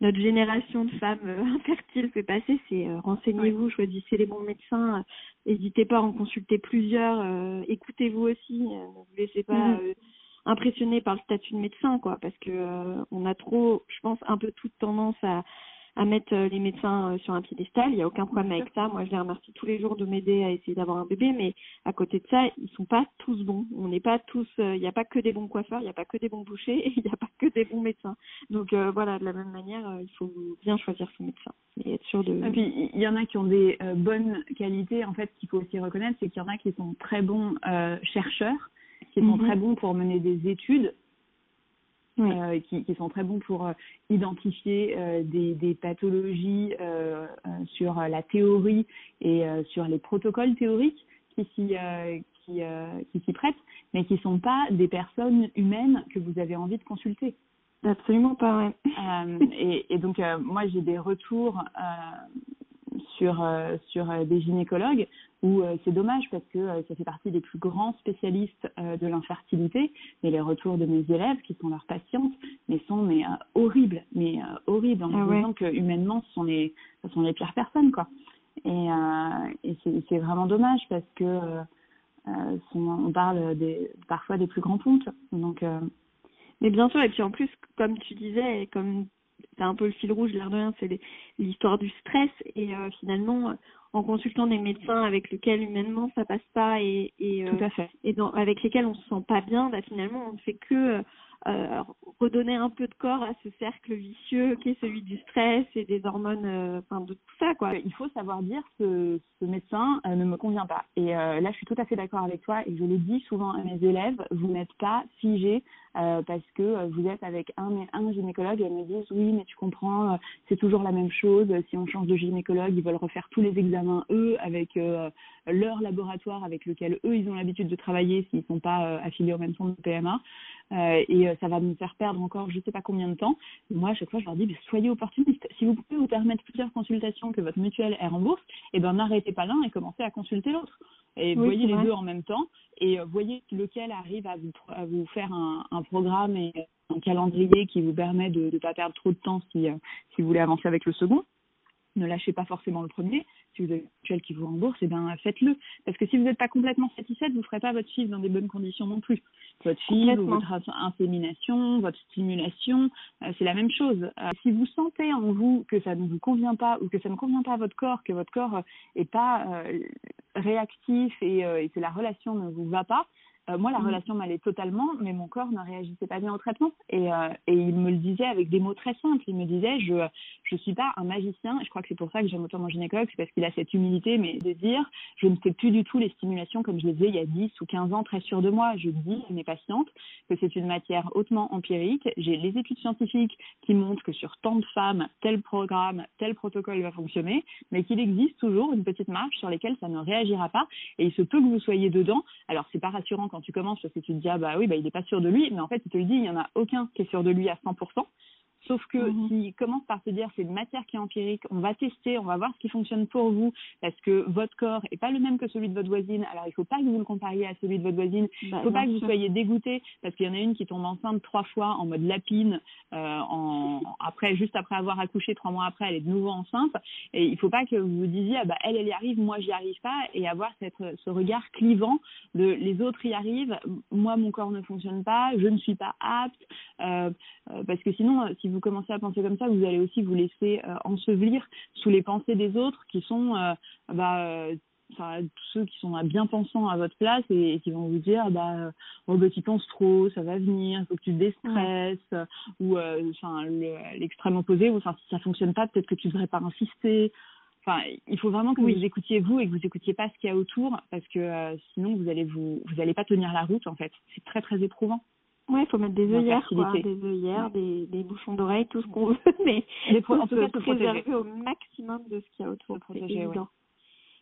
notre génération de femmes euh, infertiles fait passer, c'est euh, renseignez-vous, choisissez les bons médecins, n'hésitez pas à en consulter plusieurs, écoutez-vous aussi, ne vous laissez pas mhm. impressionner par le statut de médecin quoi, parce que on a trop, je pense, un peu toute tendance à à mettre euh, les médecins euh, sur un piédestal. Il n'y a aucun problème avec ça. Moi, je les remercie tous les jours de m'aider à essayer d'avoir un bébé, mais à côté de ça, ils sont pas tous bons. On n'est pas tous. Euh, il n'y a pas que des bons coiffeurs, il n'y a pas que des bons bouchers, et il n'y a pas que des bons médecins. Donc voilà, de la même manière, il faut bien choisir son médecin et être sûr de.
Et puis il y en a qui ont des bonnes qualités. En fait, qu'il faut aussi reconnaître, c'est qu'il y en a qui sont très bons chercheurs, qui sont mhm. très bons pour mener des études euh, qui, qui, sont très bons pour euh, identifier euh, des, des, pathologies sur la théorie et sur les protocoles théoriques qui s'y qui, qui s'y prêtent, mais qui sont pas des personnes humaines que vous avez envie de consulter.
Absolument pas, ouais.
et, et, donc moi j'ai des retours sur sur des gynécologues où euh, c'est dommage parce que euh, ça fait partie des plus grands spécialistes euh, de l'infertilité. Et les retours de mes élèves qui sont leurs patientes mais sont mais horribles. Mais horribles en ah disant que humainement ce sont les ce sont les pires personnes quoi. Et, et c'est vraiment dommage parce que on parle des parfois des plus grands pontes. Donc
mais bien sûr et puis en plus comme tu disais comme c'est un peu le fil rouge l'air de rien c'est l'histoire du stress. Et finalement en consultant des médecins avec lesquels humainement ça passe pas et et,
euh,
et dans, avec lesquels on se sent pas bien, bah, finalement on ne fait que euh, redonner un peu de corps à ce cercle vicieux qui est celui du stress et des hormones, euh, enfin de tout ça quoi.
Il faut savoir dire ce, ce médecin ne me convient pas. Et là je suis tout à fait d'accord avec toi et je le dis souvent à mes élèves, vous n'êtes pas figé euh, parce que euh, vous êtes avec un, un gynécologue et elles me disent oui mais tu comprends euh, c'est toujours la même chose. Si on change de gynécologue ils veulent refaire tous les examens eux avec leur laboratoire avec lequel eux ils ont l'habitude de travailler s'ils sont pas affiliés au même centre de PMA et ça va me faire perdre encore je sais pas combien de temps. Moi à chaque fois je leur dis soyez opportunistes. Si vous pouvez vous permettre plusieurs consultations que votre mutuelle est rembourse et eh ben n'arrêtez pas l'un et commencez à consulter l'autre. Et voyez les deux en même temps et euh, voyez lequel arrive à vous, vous faire un, un, programme et un calendrier qui vous permet de ne pas perdre trop de temps si, euh, si vous voulez avancer avec le second. Ne lâchez pas forcément le premier. Mutuelle qui vous rembourse, eh ben, faites-le. Parce que si vous n'êtes pas complètement satisfaite, vous ne ferez pas votre fils dans des bonnes conditions non plus. Votre fils, votre insémination, votre stimulation, euh, c'est la même chose. si vous sentez en vous que ça ne vous convient pas ou que ça ne convient pas à votre corps, que votre corps est pas réactif et, euh, et que la relation ne vous va pas, euh, moi, la mm. relation m'allait totalement, mais mon corps ne réagissait pas bien au traitement. Et, euh, et il me le disait avec des mots très simples. Il me disait, je je suis pas un magicien. Je crois que c'est pour ça que j'aime autant mon gynécologue, c'est parce qu'il a cette humilité, mais de dire, je ne fais plus du tout les stimulations comme je les faisais il y a 10 ou 15 ans, très sûr de moi. Je dis à mes patientes que c'est une matière hautement empirique. J'ai les études scientifiques qui montrent que sur tant de femmes, tel programme, tel protocole va fonctionner, mais qu'il existe toujours une petite marge sur lesquelles ça ne réagira pas. Et il se peut que vous soyez dedans. Alors, c'est pas rassurant quand quand tu commences parce que tu te dis ah bah oui bah il est pas sûr de lui mais en fait il te le dit il y en a aucun qui est sûr de lui à 100% Sauf que mhm. s'il commence par se dire c'est une matière qui est empirique, on va tester, on va voir ce qui fonctionne pour vous, parce que votre corps est pas le même que celui de votre voisine. Alors il faut pas que vous le compariez à celui de votre voisine. Il bah, faut pas que vous soyez dégoûté parce qu'il y en a une qui tombe enceinte trois fois en mode lapine, euh, en après juste après avoir accouché trois mois après, elle est de nouveau enceinte. Et il faut pas que vous vous disiez ah bah elle elle y arrive, moi j'y arrive pas, et avoir cette, ce regard clivant de les autres y arrivent, moi mon corps ne fonctionne pas, je ne suis pas apte, euh, euh, parce que sinon si vous vous commencez à penser comme ça, vous allez aussi vous laisser euh, ensevelir sous les pensées des autres qui sont euh, bah, euh, enfin, ceux qui sont bien pensants à votre place et, qui vont vous dire bah oh, bah tu penses trop ça va venir il faut que tu te déstresses ou enfin l'extrême opposé ou enfin si ça fonctionne pas peut-être que tu devrais pas insister. Enfin il faut vraiment que vous écoutiez vous et que vous écoutiez pas ce qu'il y a autour parce que sinon vous allez vous vous allez pas tenir la route en fait. C'est très très éprouvant
Ouais, il faut mettre des œillères, quoi, des œillères, des, des bouchons d'oreilles, tout ce qu'on veut, mais
les en tout cas, se
préserver au maximum de ce qu'il y a autour. Protéger, ouais.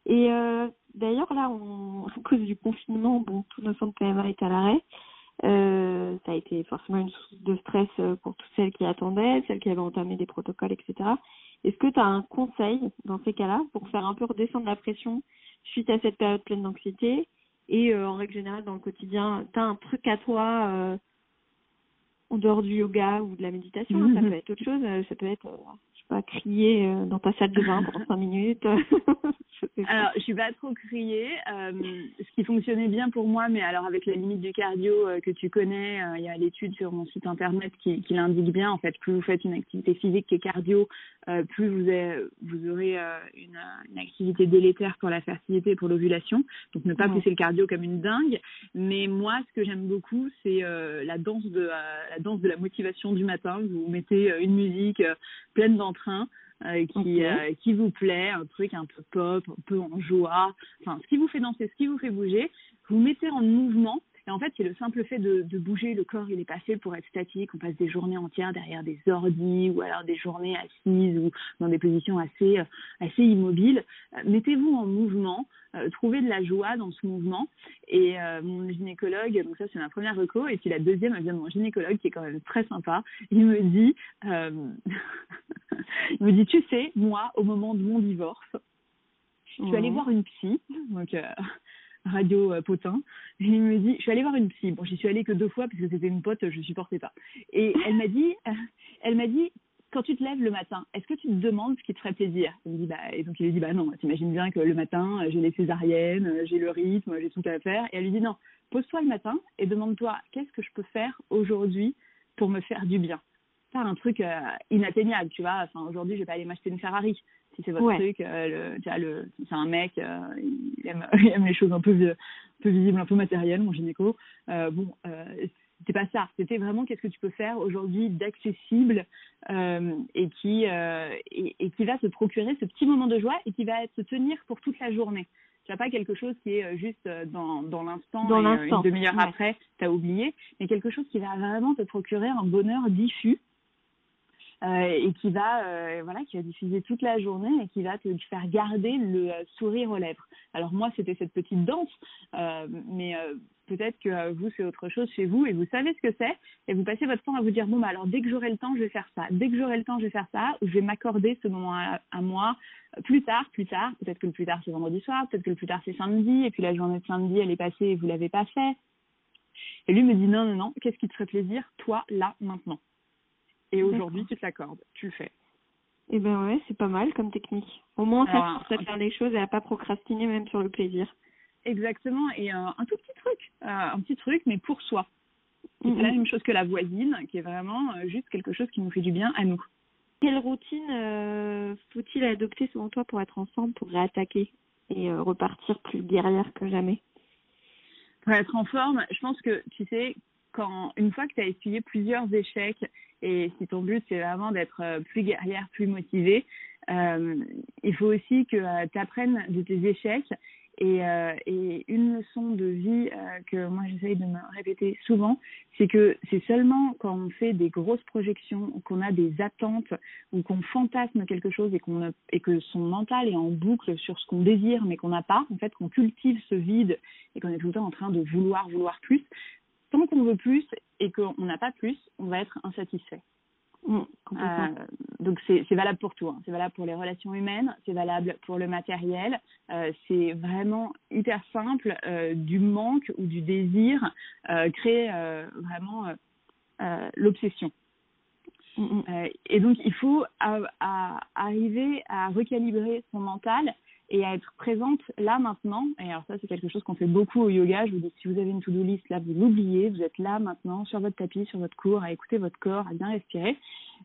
Et euh, d'ailleurs, là, on, à cause du confinement, bon, tous nos centres PMA étaient à l'arrêt. Euh, ça a été forcément une source de stress euh, pour toutes celles qui attendaient, celles qui avaient entamé des protocoles, etc. Est-ce que tu as un conseil dans ces cas-là pour faire un peu redescendre la pression suite à cette période pleine d'anxiété? Et euh, en règle générale dans le quotidien, tu as un truc à toi en dehors du yoga ou de la méditation, ça mhm. peut être autre chose, euh, ça peut être, euh, pas, crier euh, dans ta salle de bain pendant cinq minutes.
alors, je suis pas trop crier. ce qui fonctionnait bien pour moi, mais alors avec la limite du cardio que tu connais, il y a l'étude sur mon site internet qui, qui l'indique bien. En fait, plus vous faites une activité physique qui est cardio, plus vous, avez, vous aurez une, une, activité délétère pour la fertilité et pour l'ovulation. Donc, ne pas pousser le cardio comme une dingue. Mais moi, ce que j'aime beaucoup, c'est la danse de la danse de la motivation du matin. Vous mettez euh, une musique euh, pleine d'entrain. Euh, qui qui vous plaît, un truc un peu pop, un peu en joie, enfin ce qui vous fait danser, ce qui vous fait bouger, vous mettez en mouvement Et en fait, c'est le simple fait de, de, bouger. Le corps, il est passé pour être statique. On passe des journées entières derrière des ordis ou alors des journées assises ou dans des positions assez, assez immobiles. Mettez-vous en mouvement. Euh, trouver de la joie dans ce mouvement. Et euh, mon gynécologue, donc ça c'est ma première reco, et puis la deuxième, elle vient de mon gynécologue qui est quand même très sympa. Il me dit, euh, il me dit, tu sais, moi, au moment de mon divorce, je suis allée voir une psy, donc radio potin, et il me dit, je suis allée voir une psy. Bon, j'y suis allée que deux fois parce que c'était une pote, je supportais pas. Et elle m'a dit, elle m'a dit, quand tu te lèves le matin, est-ce que tu te demandes ce qui te ferait plaisir? Bah, et donc il lui dit, bah non, t'imagines bien que le matin, j'ai les césariennes, j'ai le rythme, j'ai tout à faire. Et elle lui dit, non, pose-toi le matin et demande-toi, qu'est-ce que je peux faire aujourd'hui pour me faire du bien? Pas un truc euh, inatteignable, tu vois. Aujourd'hui, je vais pas aller m'acheter une Ferrari. Si c'est votre truc, euh, le, le, c'est un mec, euh, il, aime, il, aime, les choses un peu, un peu visibles, un peu matérielles, mon gynéco. bon, c'était pas ça. C'était vraiment qu'est-ce que tu peux faire aujourd'hui d'accessible euh, et qui euh, et, et, qui va se procurer ce petit moment de joie et qui va se tenir pour toute la journée. Tu n'as pas quelque chose qui est euh, juste euh, dans, dans l'instant et
euh,
une demi-heure après, tu as oublié, mais quelque chose qui va vraiment te procurer un bonheur diffus euh, et qui va euh, voilà qui va diffuser toute la journée et qui va te faire garder le euh, sourire aux lèvres. Alors moi c'était cette petite danse, mais peut-être que vous c'est autre chose chez vous et vous savez ce que c'est et vous passez votre temps à vous dire bon bah alors dès que j'aurai le temps je vais faire ça, dès que j'aurai le temps je vais faire ça. Ou je vais m'accorder ce moment à, à, moi plus tard, plus tard, peut-être que le plus tard c'est vendredi soir, peut-être que le plus tard c'est samedi. Et puis la journée de samedi elle est passée et vous l'avez pas fait. Et lui me dit non non non, qu'est-ce qui te ferait plaisir toi là maintenant? Et aujourd'hui tu te l'accordes, tu le fais.
Eh ben ouais, c'est pas mal comme technique. Au moins ça te faire les choses et à pas procrastiner même sur le plaisir.
Exactement, et euh, un tout petit truc, euh, un petit truc, mais pour soi. C'est la même chose que la voisine, qui est vraiment euh, juste quelque chose qui nous fait du bien à nous.
Quelle routine faut-il adopter selon toi pour être ensemble, pour réattaquer et repartir plus guerrière que jamais?
Pour être en forme, je pense que, tu sais, quand une fois que tu as essuyé plusieurs échecs et si ton but c'est vraiment d'être plus guerrière, plus motivée, euh, il faut aussi que euh, tu apprennes de tes échecs et, euh, une leçon de vie euh, que moi j'essaye de me répéter souvent, c'est que c'est seulement quand on fait des grosses projections, qu'on a des attentes ou qu'on fantasme quelque chose et, qu'on et que son mental est en boucle sur ce qu'on désire mais qu'on n'a pas, en fait qu'on cultive ce vide et qu'on est tout le temps en train de vouloir, vouloir plus, tant qu'on veut plus et qu'on n'a pas plus, on va être insatisfait.
Mmh,
euh, donc c'est valable pour tout. Hein. C'est valable pour les relations humaines, c'est valable pour le matériel. Euh, c'est vraiment hyper simple. Euh, du manque ou du désir crée euh, vraiment l'obsession.
Mmh.
et donc il faut à, à arriver à recalibrer son mental et à être présente là maintenant. Et alors ça, c'est quelque chose qu'on fait beaucoup au yoga. Je vous dis, si vous avez une to-do list, là, vous l'oubliez. Vous êtes là maintenant, sur votre tapis, sur votre cours, à écouter votre corps, à bien respirer.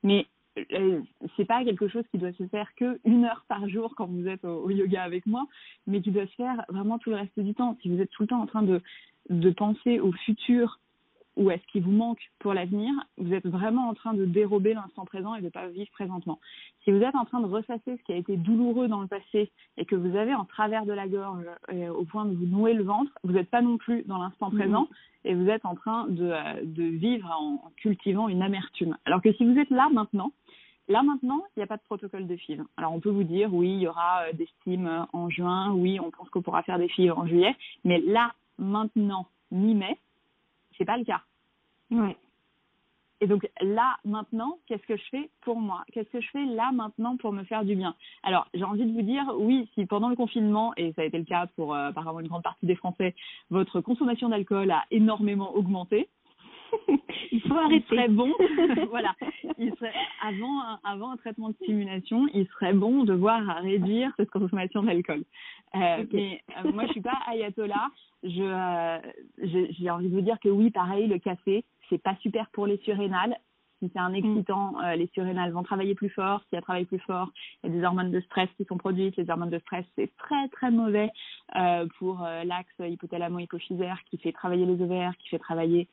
Mais euh, c'est pas quelque chose qui doit se faire que une heure par jour quand vous êtes au, yoga avec moi, mais qui doit se faire vraiment tout le reste du temps. Si vous êtes tout le temps en train de, de penser au futur, ou est-ce qu'il vous manque pour l'avenir, vous êtes vraiment en train de dérober l'instant présent et de ne pas vivre présentement. Si vous êtes en train de ressasser ce qui a été douloureux dans le passé et que vous avez en travers de la gorge euh, au point de vous nouer le ventre, vous n'êtes pas non plus dans l'instant mmh. présent et vous êtes en train de, euh, de vivre en cultivant une amertume. Alors que si vous êtes là maintenant, Là maintenant, il n'y a pas de protocole de FIV. Alors on peut vous dire oui, il y aura euh, des stims en juin, oui, on pense qu'on pourra faire des FIV en juillet, mais là maintenant, mi-mai, c'est pas le cas.
Ouais.
Et donc là, maintenant, qu'est-ce que je fais pour moi? Qu'est-ce que je fais là, maintenant, pour me faire du bien? Alors, j'ai envie de vous dire, oui, si pendant le confinement, et ça a été le cas pour euh, apparemment une grande partie des Français, votre consommation d'alcool a énormément augmenté,
il faut arrêter.
Il serait bon, voilà, il serait, avant, un, avant un traitement de stimulation, il serait bon de voir à réduire cette consommation d'alcool. Euh, okay. Mais euh, moi, je suis pas ayatollah. Je, euh, j'ai envie de vous dire que oui, pareil, le café, c'est pas super pour les surrénales. Si c'est un excitant, mm. euh, les surrénales vont travailler plus fort. Si elles travaillent plus fort, il y a des hormones de stress qui sont produites. Les hormones de stress, c'est très très mauvais euh, pour euh, l'axe hypothalamo-hypophysaire qui fait travailler les ovaires, qui fait travailler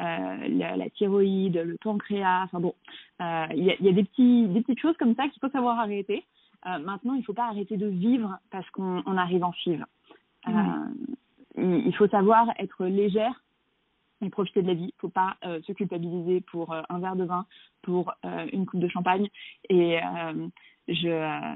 euh, la, la, thyroïde, le pancréas. Enfin bon, euh, il y, a, y, a, des petits des petites choses comme ça qu'il faut savoir arrêter. Euh, maintenant, il ne faut pas arrêter de vivre parce qu'on arrive en FIV. Il faut savoir être légère profiter de la vie. Faut pas se culpabiliser pour un verre de vin, pour une coupe de champagne. Et je,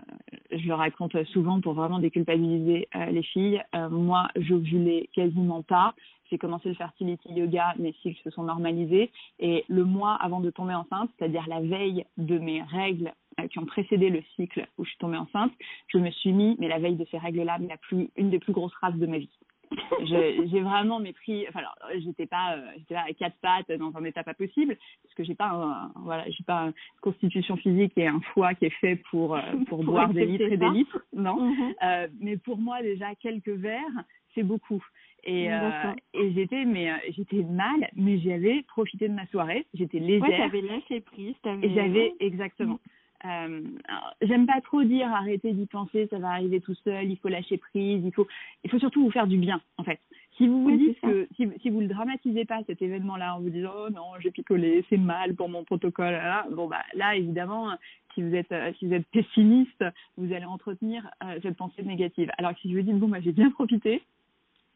je le raconte souvent pour vraiment déculpabiliser les filles. moi, j'ovulais quasiment pas. J'ai commencé le fertility yoga, mes cycles se sont normalisés. Et le mois avant de tomber enceinte, c'est-à-dire la veille de mes règles euh, qui ont précédé le cycle où je suis tombée enceinte, je me suis mis, mais la veille de ces règles-là, une des plus grosses races de ma vie. j'ai vraiment mépris. Enfin, alors, j'étais pas, euh, j'étais à quatre pattes dans un état pas possible, parce que j'ai pas, un, voilà, j'ai pas une constitution physique et un foie qui est fait pour euh, pour, boire des litres et des litres, non. Mhm. euh, mais pour moi déjà quelques verres, c'est beaucoup. Et, et j'étais mais j'étais mal, mais j'avais profité de ma soirée. J'étais légère. Ouais,
t'avais lâché prise.
Et j'avais exactement. Euh, J'aime pas trop dire arrêtez d'y penser, ça va arriver tout seul, il faut lâcher prise, il faut, il faut surtout vous faire du bien en fait. Si vous vous dites que si, si vous le dramatisez pas cet événement-là en vous disant oh non j'ai picolé, c'est mal pour mon protocole, là, bon bah là évidemment si vous êtes si vous êtes pessimiste, vous allez entretenir euh, cette pensée négative. Alors que si je vous dis bon bah j'ai bien profité,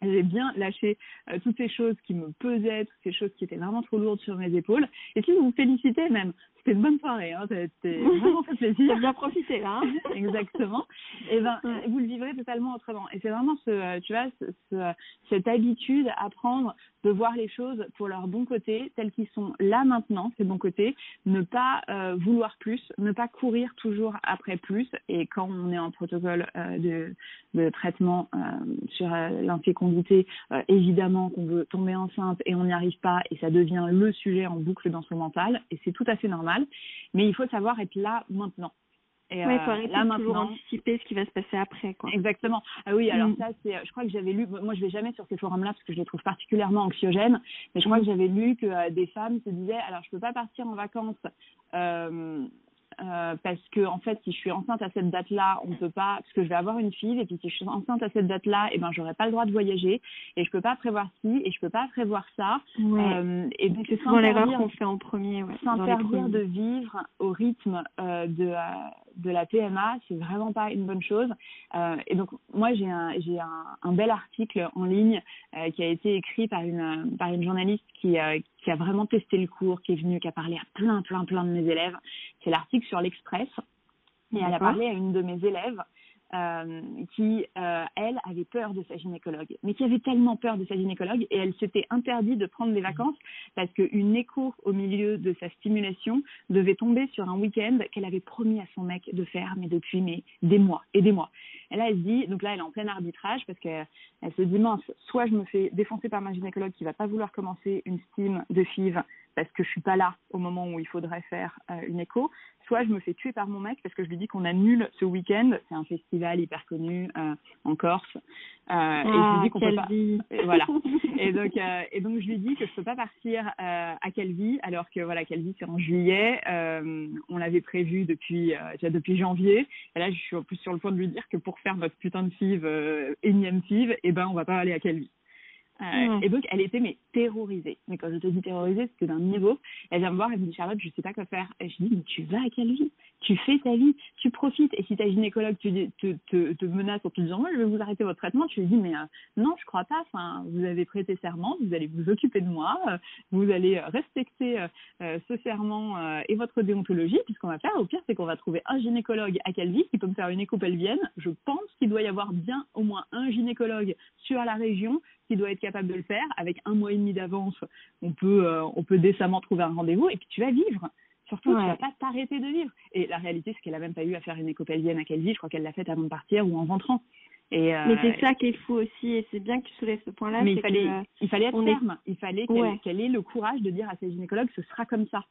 j'ai bien lâché euh, toutes ces choses qui me pesaient, toutes ces choses qui étaient vraiment trop lourdes sur mes épaules. Et si vous vous félicitez même, c'était une bonne soirée, hein, c'était vraiment fait plaisir.
bien profité là. Hein.
Exactement. Et ben, vous le vivrez totalement autrement. Et c'est vraiment ce, euh, tu vois, ce, cette habitude à prendre de voir les choses pour leur bon côté, tels qu'ils sont là maintenant, ces bons côtés, ne pas euh, vouloir plus, ne pas courir toujours après plus. Et quand on est en protocole euh, de, de, traitement euh, sur l'infécondité, évidemment qu'on veut tomber enceinte et on n'y arrive pas et ça devient le sujet en boucle dans son mental et c'est tout à fait normal. Mais il faut savoir être là maintenant.
Et il faut arrêter là, de toujours anticiper ce qui va se passer après. Quoi.
Exactement. Ah oui, alors mm. ça, c'est, je crois que j'avais lu, moi je vais jamais sur ces forums-là parce que je les trouve particulièrement anxiogènes, mais je crois mm. que j'avais lu que euh, des femmes se disaient, alors je peux pas partir en vacances euh, euh, parce que en fait si je suis enceinte à cette date-là on peut pas parce que je vais avoir une fille et puis si je suis enceinte à cette date-là et eh ben j'aurai pas le droit de voyager et je peux pas prévoir ci et je peux pas prévoir ça.
Euh, et donc c'est souvent l'erreur qu'on fait en premier ouais,
s'interdire de vivre au rythme euh, de de la PMA c'est vraiment pas une bonne chose. Et donc moi j'ai un j'ai un, un, bel article en ligne qui a été écrit par une par une journaliste qui qui a vraiment testé le cours, qui est venue, qui a parlé à plein, plein, plein de mes élèves. C'est l'article sur l'Express. Et elle a parlé à une de mes élèves euh, qui, euh, elle, avait peur de sa gynécologue, mais qui avait tellement peur de sa gynécologue et elle s'était interdit de prendre des vacances parce qu'une écho au milieu de sa stimulation devait tomber sur un week-end qu'elle avait promis à son mec de faire, mais depuis mais des mois et des mois. Et là, elle se dit, donc là, elle est en plein arbitrage parce qu'elle se dit, mince, soit je me fais défoncer par ma gynécologue qui va pas vouloir commencer une stime de FIV parce que je suis pas là au moment où il faudrait faire euh, une écho, soit je me fais tuer par mon mec parce que je lui dis qu'on annule ce week-end, c'est un festival hyper connu euh, en Corse,
euh, et je lui ah, dis qu'on peut pas.
voilà. et donc euh, et donc je lui dis que je peux pas partir à Calvi alors que voilà Calvi c'est en juillet, on l'avait prévu depuis déjà depuis janvier. Et là je suis en plus sur le point de lui dire que pour faire notre putain de FIV énième FIV, eh ben on va pas aller à Calvi. Euh, Et donc, elle était mais terrorisée. Mais quand je te dis terrorisée, c'était d'un niveau. Elle vient me voir, elle me dit Charlotte, je sais pas quoi faire. Et je dis mais tu vas à quelle vie Tu fais ta vie, tu profites. Et si ta gynécologue te, te, te, te menace en te disant moi je vais vous arrêter votre traitement, tu lui dis mais euh, non, je crois pas. Enfin, vous avez prêté serment, vous allez vous occuper de moi, euh, vous allez respecter euh, ce serment et votre déontologie. Puis ce qu'on va faire, au pire, c'est qu'on va trouver un gynécologue à Calvi qui peut me faire une écho pelvienne. Je pense qu'il doit y avoir bien au moins un gynécologue sur la région qui doit être capable de le faire. Avec un mois et demi d'avance, on peut, euh, on peut décemment trouver un rendez-vous et puis tu vas vivre. Surtout, tu vas pas t'arrêter de vivre. Et la réalité, c'est qu'elle a même pas eu à faire une écopélienne à Calvi. Je crois qu'elle l'a faite avant de partir ou en rentrant.
Et euh, mais c'est ça qui est fou aussi, et c'est bien que tu soulèves ce point-là.
Mais il fallait, il fallait être ferme. Il fallait qu'elle ait le courage de dire à ses gynécologues, ce sera comme ça.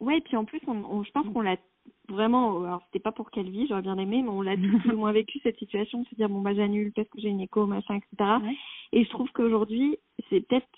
Ouais, et puis en plus, on, je pense qu'on l'a vraiment, alors c'était pas pour Calvi, j'aurais bien aimé, mais on l'a plus ou moins vécu cette situation de se dire bon bah j'annule parce que j'ai une écho, machin, etc. Et je trouve qu'aujourd'hui, c'est peut-être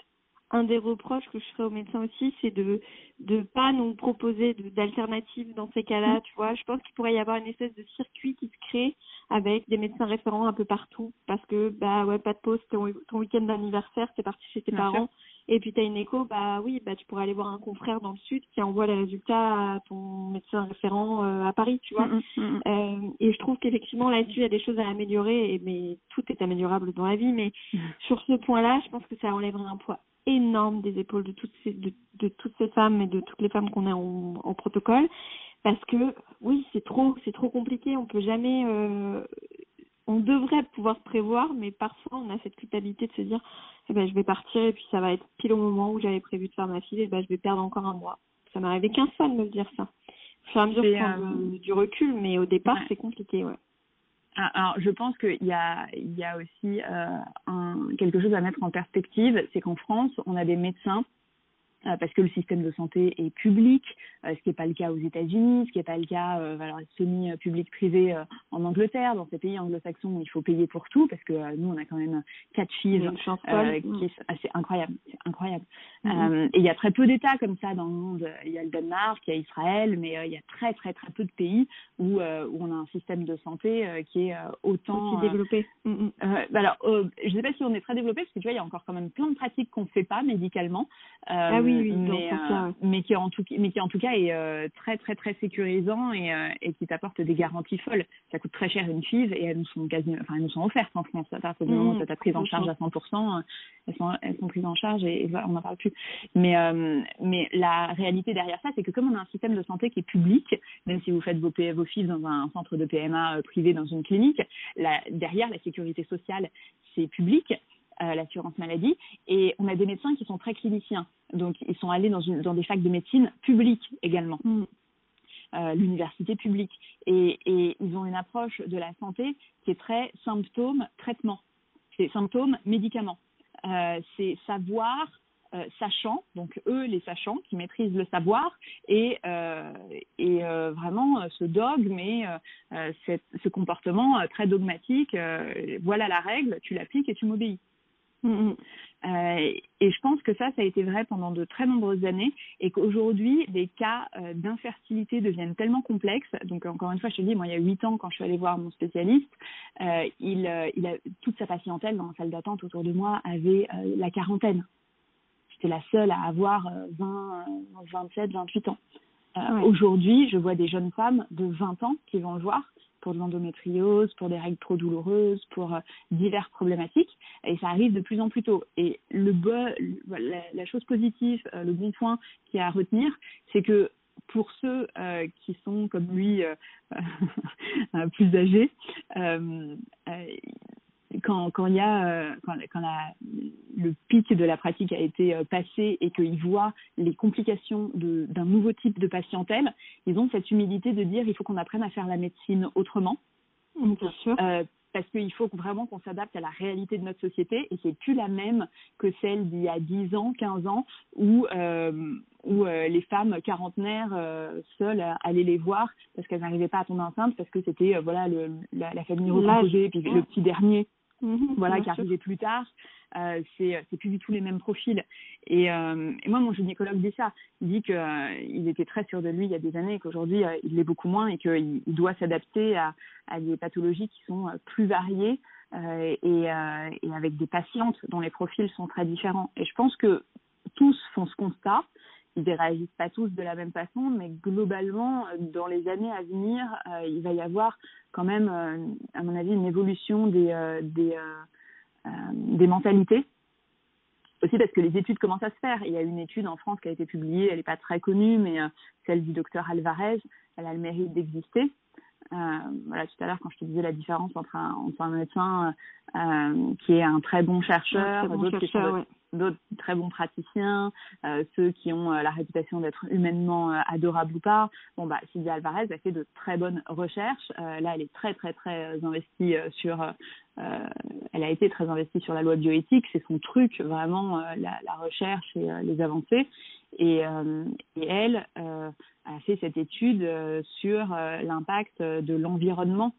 un des reproches que je ferais aux médecins aussi, c'est de de pas nous proposer d'alternatives dans ces cas-là, mm. tu vois. Je pense qu'il pourrait y avoir une espèce de circuit qui se crée avec des médecins référents un peu partout, parce que bah ouais, pas de pause, ton, ton week-end d'anniversaire, t'es parti chez tes parents, et puis tu as une écho, bah oui, bah tu pourrais aller voir un confrère dans le sud qui envoie les résultats à ton médecin référent euh, à Paris, tu vois. Mm, mm, euh, et je trouve qu'effectivement là-dessus il y a des choses à améliorer, et, mais tout est améliorable dans la vie, mais sur ce point-là, je pense que ça enlèverait un poids énorme des épaules de toutes ces, de, de toutes ces femmes et de toutes les femmes qu'on a en, en, protocole parce que oui, c'est trop, c'est trop compliqué. On peut jamais, euh, on devrait pouvoir se prévoir, mais parfois on a cette culpabilité de se dire, eh ben, je vais partir et puis ça va être pile au moment où j'avais prévu de faire ma fille, et ben, je vais perdre encore un mois. Ça m'est arrivé qu'un seul de me dire ça. Au fur et à mesure, euh... du recul, mais au départ, ouais. c'est compliqué, ouais.
Ah, alors, je pense qu'il y a, il y a aussi euh, un, quelque chose à mettre en perspective, c'est qu'en France, on a des médecins euh, parce que le système de santé est public, ce qui n'est pas le cas aux États-Unis, ce qui n'est pas le cas euh, alors, semi-public-privé euh, en Angleterre, dans ces pays anglo-saxons où il faut payer pour tout, parce que euh, nous, on a quand même quatre filles euh, qui incroyable, c'est incroyable. Mm -hmm. et il y a très peu d'États comme ça dans le monde. Il y a le Danemark, il y a Israël, mais il y a très très très peu de pays où, où on a un système de santé qui est autant
Aussi développé.
Mm -hmm. alors, je ne sais pas si on est très développé, parce que tu vois, il y a encore quand même plein de pratiques qu'on ne fait pas médicalement.
ah oui, oui,
mais, euh, mais qui en tout mais qui en tout cas euh, très très très sécurisant et, euh, et qui t'apporte des garanties folles. Ça coûte très cher une FIV et elles nous sont quasi enfin elles nous sont offertes en France à partir du mmh, moment où tu as prise en charge à 100%, elles sont elles sont prises en charge et, et on n'en parle plus. Mais mais la réalité derrière ça, c'est que comme on a un système de santé qui est public, même si vous faites vos vos FIV dans un centre de PMA privé dans une clinique, la, derrière la sécurité sociale, c'est public euh, l'assurance maladie. Et on a des médecins qui sont très cliniciens. Donc, ils sont allés dans, une, dans des facs de médecine publiques également. Mm. Euh, l'université publique. Et, et, ils ont une approche de la santé qui est très symptôme-traitement. C'est symptômes-médicaments. Euh, c'est savoir, euh, sachant, donc eux les sachants qui maîtrisent le savoir, et, et vraiment ce dogme et cette, ce comportement très dogmatique, voilà la règle, tu l'appliques et tu m'obéis. Mmh. Euh, et je pense que ça, ça a été vrai pendant de très nombreuses années et qu'aujourd'hui, les cas euh, d'infertilité deviennent tellement complexes. Donc, encore une fois, je te dis, moi, il y a huit ans, quand je suis allée voir mon spécialiste, euh, il, euh, il a toute sa patientèle dans la salle d'attente autour de moi avait euh, la quarantaine. J'étais la seule à avoir 20, 27, 28 ans. Ouais. Aujourd'hui, je vois des jeunes femmes de 20 ans qui vont le voir pour de l'endométriose, pour des règles trop douloureuses, pour euh, diverses problématiques. Et ça arrive de plus en plus tôt. Et le la, chose positive, euh, le bon point qui a à retenir, c'est que pour ceux euh, qui sont comme lui plus âgés, quand, quand il y a euh, quand, quand la, le pic de la pratique a été euh, passé et qu'ils voient les complications d'un nouveau type de patientèle, ils ont cette humilité de dire il faut qu'on apprenne à faire la médecine autrement.
Bien sûr.
Euh, parce qu'il faut vraiment qu'on s'adapte à la réalité de notre société et c'est plus la même que celle d'il y a 10 ans, 15 ans où euh, où euh, les femmes quarantenaires euh, seules allaient les voir parce qu'elles n'arrivaient pas à tomber enceinte parce que c'était voilà le, la, la famille recomposée puis le petit dernier Mmh, voilà, qui arrivait plus tard. Euh, c'est c'est plus du tout les mêmes profils. Et, euh, et moi, mon gynécologue dit ça. Il dit qu'il euh, était très sûr de lui il y a des années, qu'aujourd'hui euh, il l'est beaucoup moins et qu'il il doit s'adapter à, à des pathologies qui sont euh, plus variées euh, et, euh, et avec des patientes dont les profils sont très différents. Et je pense que tous font ce constat ils ne réagissent pas tous de la même façon, mais globalement, dans les années à venir, euh, il va y avoir quand même, euh, à mon avis, une évolution des, euh, des, des mentalités. Aussi parce que les études commencent à se faire. Il y a une étude en France qui a été publiée, elle n'est pas très connue, mais celle du docteur Alvarez, elle a le mérite d'exister. Euh, voilà, tout à l'heure, quand je te disais la différence entre un, entre un médecin euh, qui est un très bon chercheur,
bon
d'autres
qui sont
ouais d'autres très bons praticiens, euh, ceux qui ont euh, la réputation d'être humainement euh, adorables ou pas. Bon, bah, Sylvia Alvarez a fait de très bonnes recherches. Là, elle est très, très, très investie sur. Elle a été très investie sur la loi bioéthique. C'est son truc, vraiment, la, recherche et les avancées. Et, elle a fait cette étude sur l'impact de l'environnement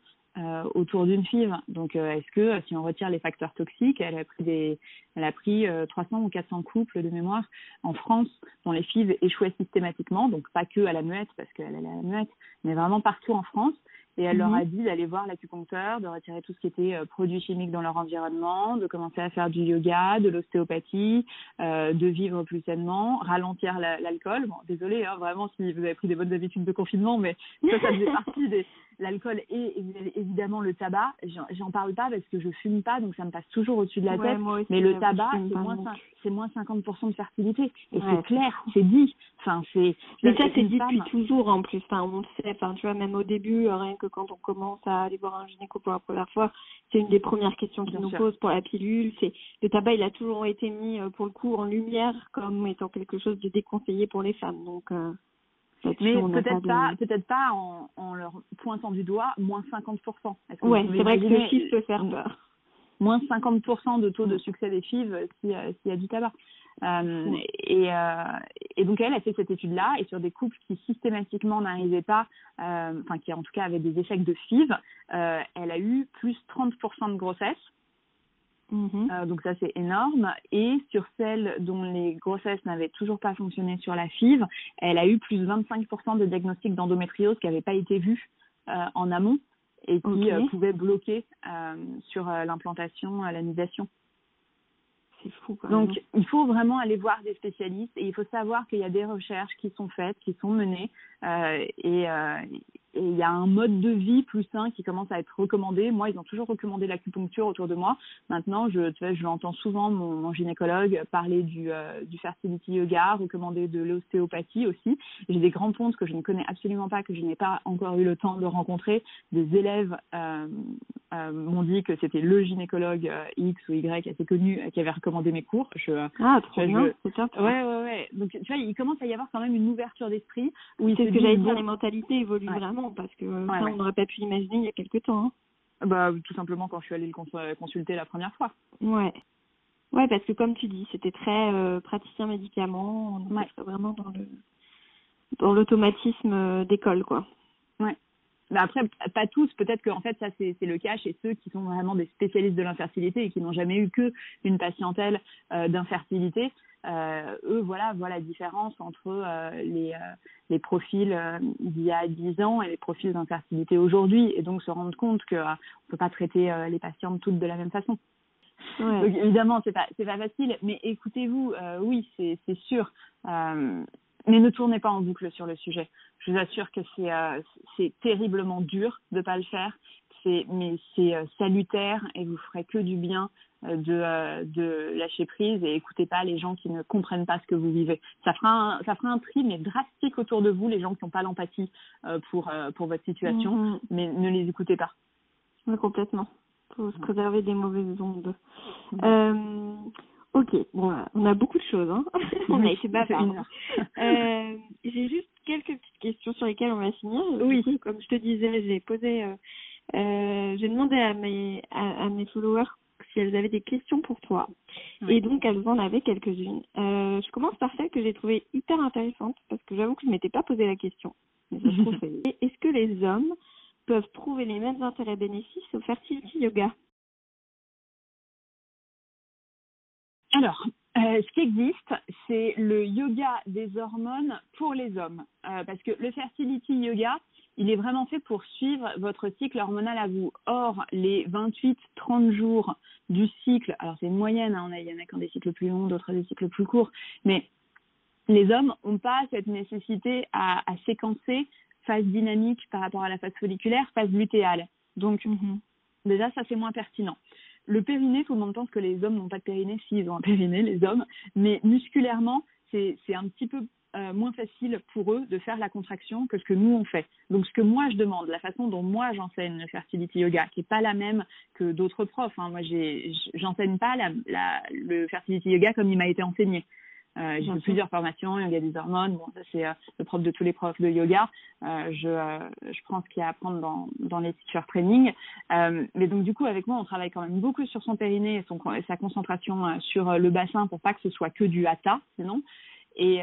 autour d'une FIV. Donc, euh, est-ce que si on retire les facteurs toxiques, elle a pris des, elle a pris euh, 300 ou 400 couples de mémoire en France dont les FIV échouaient systématiquement, donc pas que à la muette parce qu'elle est à la muette, mais vraiment partout en France. Et elle mmh. leur a dit d'aller voir l'acupuncteur, de retirer tout ce qui était euh, produits chimiques dans leur environnement, de commencer à faire du yoga, de l'ostéopathie, euh, de vivre plus sainement, ralentir l'alcool. La, bon, désolé, hein, vraiment, si vous avez pris des bonnes habitudes de confinement, mais ça, ça faisait partie des, l'alcool et évidemment le tabac. J'en parle pas parce que je fume pas, donc ça me passe toujours au-dessus de la tête. mais le tabac, c'est moins, c'est moins 50% de fertilité. Et c'est clair, c'est dit. Enfin, c'est.
Mais ça, c'est dit depuis toujours en plus. Enfin, on le sait. Enfin, tu vois, même au début, euh, rien que quand on commence à aller voir un gynéco pour la première fois, c'est une des premières questions qu'ils nous posent pour la pilule. C'est le tabac, il a toujours été mis euh, pour le coup en lumière comme étant quelque chose de déconseillé pour les femmes. Donc. Euh,
mais peut-être pas, peut-être pas en, en, leur pointant du doigt moins 50%.
Ouais, c'est vrai que le chiffre peut faire peur.
Moins 50% de taux de succès des FIV s'il y a du tabac. Euh, et, euh, et, donc elle a fait cette étude-là et sur des couples qui systématiquement n'arrivaient pas, euh, enfin qui en tout cas avaient des échecs de FIV, elle a eu plus 30% de grossesse. Mm-hmm. Donc ça c'est énorme. Et sur celles dont les grossesses n'avaient toujours pas fonctionné sur la FIV, elle a eu plus de 25% de diagnostics d'endométriose qui n'avaient pas été vus en amont et qui pouvaient bloquer sur l'implantation, l'anisation.
C'est fou. Quand
Donc il faut vraiment aller voir des spécialistes et il faut savoir qu'il y a des recherches qui sont faites, qui sont menées et et il y a un mode de vie plus sain qui commence à être recommandé. Moi, ils ont toujours recommandé l'acupuncture autour de moi. Maintenant, je, tu vois, je l'entends souvent mon, mon, gynécologue parler du, euh, du fertility yoga, recommander de l'ostéopathie aussi. J'ai des grands pontes que je ne connais absolument pas, que je n'ai pas encore eu le temps de rencontrer. Des élèves euh, euh, m'ont dit que c'était le gynécologue euh, X ou Y assez connu qui avait recommandé mes cours.
Je, ah, trop bien, c'est top.
Ouais, ouais, ouais. Donc, tu vois, il commence à y avoir quand même une ouverture d'esprit.
Oui, c'est ce que j'allais dire, les mentalités évoluent vraiment parce que ça, on n'aurait pas pu imaginer il y a quelques temps. Hein.
Bah, tout simplement quand je suis allée le consulter la première fois.
Ouais. Ouais, parce que comme tu dis, c'était très euh, praticien médicament, on ouais. vraiment dans le dans l'automatisme euh, d'école, quoi.
Ouais. Mais après, pas tous. Peut-être qu'en fait, ça, c'est le cas chez ceux qui sont vraiment des spécialistes de l'infertilité et qui n'ont jamais eu que une patientèle euh, d'infertilité. Euh, eux, voilà, voient la différence entre euh, les, les profils d'il y a 10 ans et les profils d'infertilité aujourd'hui, et donc se rendre compte qu'on ne peut pas traiter les patientes toutes de la même façon. Ouais. Donc, évidemment, c'est pas c'est pas facile, mais écoutez-vous, oui, c'est sûr. Mais ne tournez pas en boucle sur le sujet. Je vous assure que c'est c'est terriblement dur de pas le faire. Mais c'est salutaire et vous ferez que du bien de, euh, de lâcher prise et écoutez pas les gens qui ne comprennent pas ce que vous vivez. Ça fera un, ça fera un tri mais drastique autour de vous, les gens qui n'ont pas l'empathie euh, pour, euh, pour votre situation, mm-hmm. mais ne les écoutez pas.
Oui, complètement. Faut se préserver des mauvaises ondes. Mm-hmm. Ok, bon, on a beaucoup de choses. Hein. on a été bavard. euh, j'ai juste quelques petites questions sur lesquelles on va finir.
Oui.
comme je te disais, j'ai posé, euh, j'ai demandé à mes, à, à mes followers si elles avaient des questions pour toi. Et donc, elles en avaient quelques-unes. Euh, je commence par celle que j'ai trouvée hyper intéressante parce que j'avoue que je ne m'étais pas posé la question. Est-ce que les hommes peuvent trouver les mêmes intérêts bénéfices au fertility yoga?
Alors, euh, ce qui existe, c'est le yoga des hormones pour les hommes. Euh, parce que le fertility yoga, il est vraiment fait pour suivre votre cycle hormonal à vous. Or, les 28-30 jours du cycle, alors c'est une moyenne, hein, il y en a qui ont des cycles plus longs, d'autres des cycles plus courts, mais les hommes n'ont pas cette nécessité à, séquencer phase dynamique par rapport à la phase folliculaire, phase lutéale. Donc, mhm. déjà, ça c'est moins pertinent. Le périnée, tout le monde pense que les hommes n'ont pas de périnée, si ils ont un périnée, les hommes, mais musculairement, c'est un petit peu euh, moins facile pour eux de faire la contraction que ce que nous on fait. Donc ce que moi je demande, la façon dont moi j'enseigne le fertility yoga, qui est pas la même que d'autres profs. Hein. Moi j'enseigne pas la, la, le fertility yoga comme il m'a été enseigné. Euh, j'ai fait plusieurs formations, yoga des hormones, bon ça c'est euh, le prof de tous les profs de yoga. Euh, je, euh, je prends ce qu'il y a à apprendre dans, dans les teacher training. mais donc du coup avec moi on travaille quand même beaucoup sur son périnée et, son, et sa concentration sur le bassin pour pas que ce soit que du hatha sinon. Et,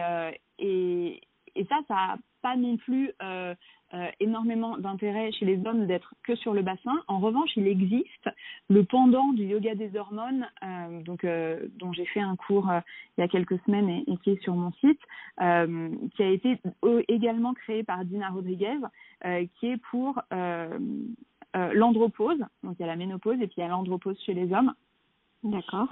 et, et ça, ça n'a pas non plus euh, euh, énormément d'intérêt chez les hommes d'être que sur le bassin. En revanche, il existe le pendant du yoga des hormones, euh, donc dont j'ai fait un cours il y a quelques semaines et, et, qui est sur mon site, qui a été également créé par Dina Rodriguez, qui est pour l'andropause. Donc il y a la ménopause et puis il y a l'andropause chez les hommes.
D'accord.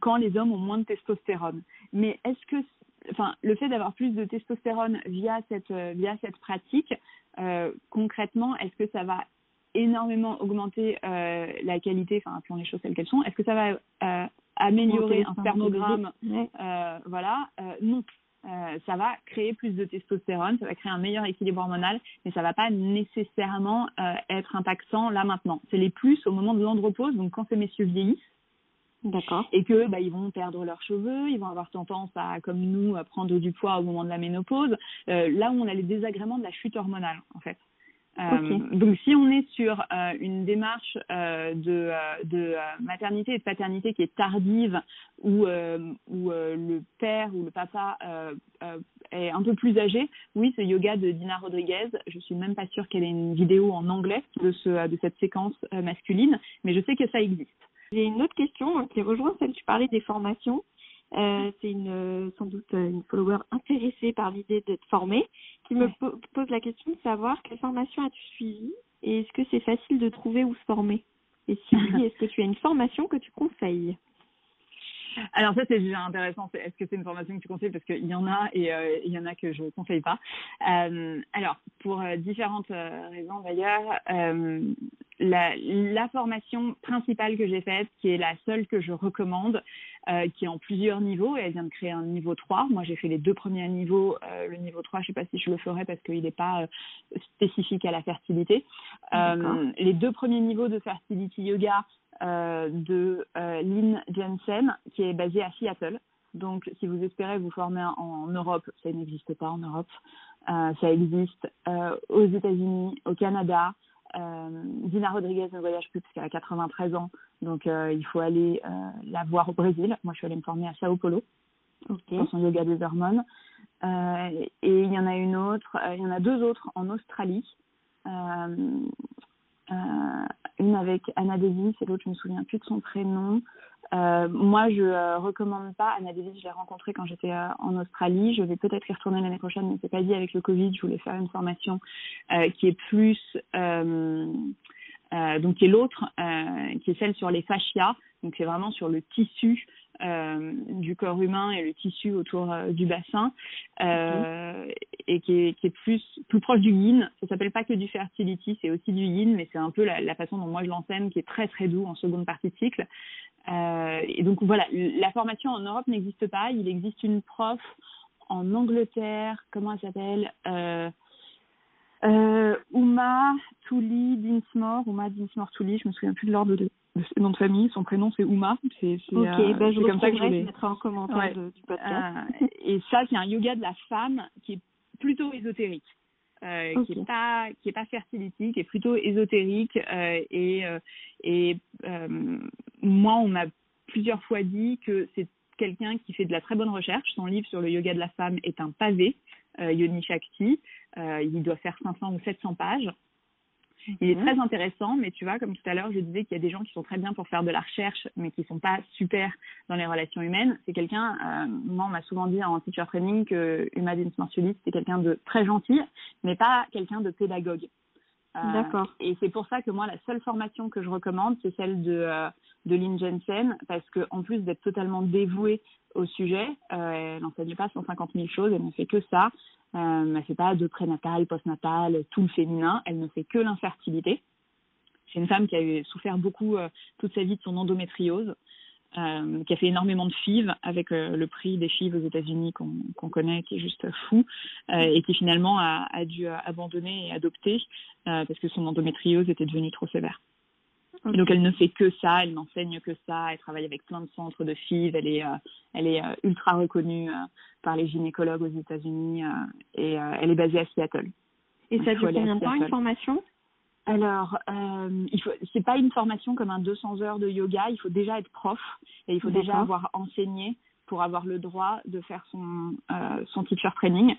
quand les hommes ont moins de testostérone. Mais est-ce que enfin, le fait d'avoir plus de testostérone via cette, euh, via cette pratique concrètement, est-ce que ça va énormément augmenter la qualité, enfin, appelons les choses telles qu'elles sont, est-ce que ça va améliorer un spermogramme Voilà, non. Euh, ça va créer plus de testostérone, ça va créer un meilleur équilibre hormonal, mais ça va pas nécessairement euh, être impactant là maintenant. C'est les plus au moment de l'andropause, donc quand ces messieurs vieillissent,
D'accord.
Et que bah, ils vont perdre leurs cheveux, ils vont avoir tendance à, comme nous, à prendre du poids au moment de la ménopause. Euh, là où on a les désagréments de la chute hormonale, en fait. Euh, donc, si on est sur euh, une démarche euh, de, de maternité et de paternité qui est tardive, où, où le père ou le papa est un peu plus âgé, oui, ce yoga de Dina Rodriguez, je suis même pas sûre qu'elle ait une vidéo en anglais de, ce, de cette séquence masculine, mais je sais que ça existe.
J'ai une autre question hein, qui rejoint celle que tu parlais des formations. Euh, c'est une sans doute une follower intéressée par l'idée de te former qui me pose la question de savoir quelle formation as-tu suivi et est-ce que c'est facile de trouver où se former? Et si oui, est-ce que tu as une formation que tu conseilles?
Alors ça c'est déjà intéressant. Est-ce que c'est une formation que tu conseilles? Parce qu'il y en a et euh, il y en a que je ne conseille pas. Euh, alors pour euh, différentes raisons d'ailleurs, la, la, formation principale que j'ai faite, qui est la seule que je recommande, qui est en plusieurs niveaux, et elle vient de créer un niveau 3. Moi j'ai fait les deux premiers niveaux. le niveau 3, je ne sais pas si je le ferai parce qu'il n'est pas spécifique à la fertilité. les deux premiers niveaux de fertility yoga euh, de euh, Lynn Jensen, qui est basée à Seattle. Donc, si vous espérez vous former en, Europe, ça n'existe pas en Europe. Euh, ça existe aux États-Unis, au Canada. Dina Rodriguez ne voyage plus parce qu'elle a 93 ans, donc il faut aller la voir au Brésil. Moi, je suis allée me former à Sao Paulo pour son yoga des hormones. et il y en a une autre, il y en a deux autres en Australie. Euh, une avec Anna Davis et l'autre, je me souviens plus de son prénom. Euh, moi, je euh, recommande pas Anna. Je l'ai rencontrée quand j'étais euh, en Australie. Je vais peut-être y retourner l'année prochaine, mais c'est pas dit avec le Covid. Je voulais faire une formation qui est plus, donc qui est l'autre, qui est celle sur les fascias. Donc c'est vraiment sur le tissu euh, du corps humain et le tissu autour euh, du bassin euh, et qui est, qui est, plus plus proche du yin. Ça s'appelle pas que du fertility, c'est aussi du yin, mais c'est un peu la, la, façon dont moi je l'enseigne qui est très très doux en seconde partie de cycle. et donc voilà, la formation en Europe n'existe pas. Il existe une prof en Angleterre, comment elle s'appelle euh, Uma Touli Dinsmore, Uma Dinsmore Touli, je me souviens plus de l'ordre de nom de famille, son prénom c'est Uma. C'est
ok, euh, bah, je comme ça que je vais mettre en commentaire du podcast.
Euh, et ça, c'est un yoga de la femme qui est plutôt ésotérique. Euh, qui est pas qui est pas fertility, qui est plutôt ésotérique euh, et et moi on m'a plusieurs fois dit que c'est quelqu'un qui fait de la très bonne recherche. Son livre sur le yoga de la femme est un pavé, Yoni Shakti. Il doit faire 500 ou 700 pages. Il est très intéressant, mais tu vois, comme tout à l'heure, je disais qu'il y a des gens qui sont très bien pour faire de la recherche, mais qui sont pas super dans les relations humaines. C'est quelqu'un, euh, moi, on m'a souvent dit en teacher training que Uma Dinsmore-Sully, c'était quelqu'un de très gentil, mais pas quelqu'un de pédagogue.
Euh, D'accord.
Et c'est pour ça que moi, la seule formation que je recommande, c'est celle de, euh, de Lynn Jensen, parce que en plus d'être totalement dévouée au sujet, euh, elle n'enseigne pas 150 000 choses, elle ne fait que ça. Euh, elle ne fait pas de prénatal, postnatal, tout le féminin. Elle ne fait que l'infertilité. C'est une femme qui a souffert beaucoup euh, toute sa vie de son endométriose, euh, qui a fait énormément de FIV avec le prix des FIV aux États-Unis qu'on connaît, qui est juste fou, et qui finalement a dû abandonner et adopter parce que son endométriose était devenue trop sévère. Donc elle ne fait que ça, elle n'enseigne que ça, elle travaille avec plein de centres de FIV, elle est, elle est ultra reconnue par les gynécologues aux États-Unis et elle est basée à Seattle.
Et ça dure combien de temps une formation?
Alors, euh, il faut, c'est pas une formation comme un 200 heures de yoga. Il faut déjà être prof et il faut déjà avoir enseigné pour avoir le droit de faire son euh, son teacher training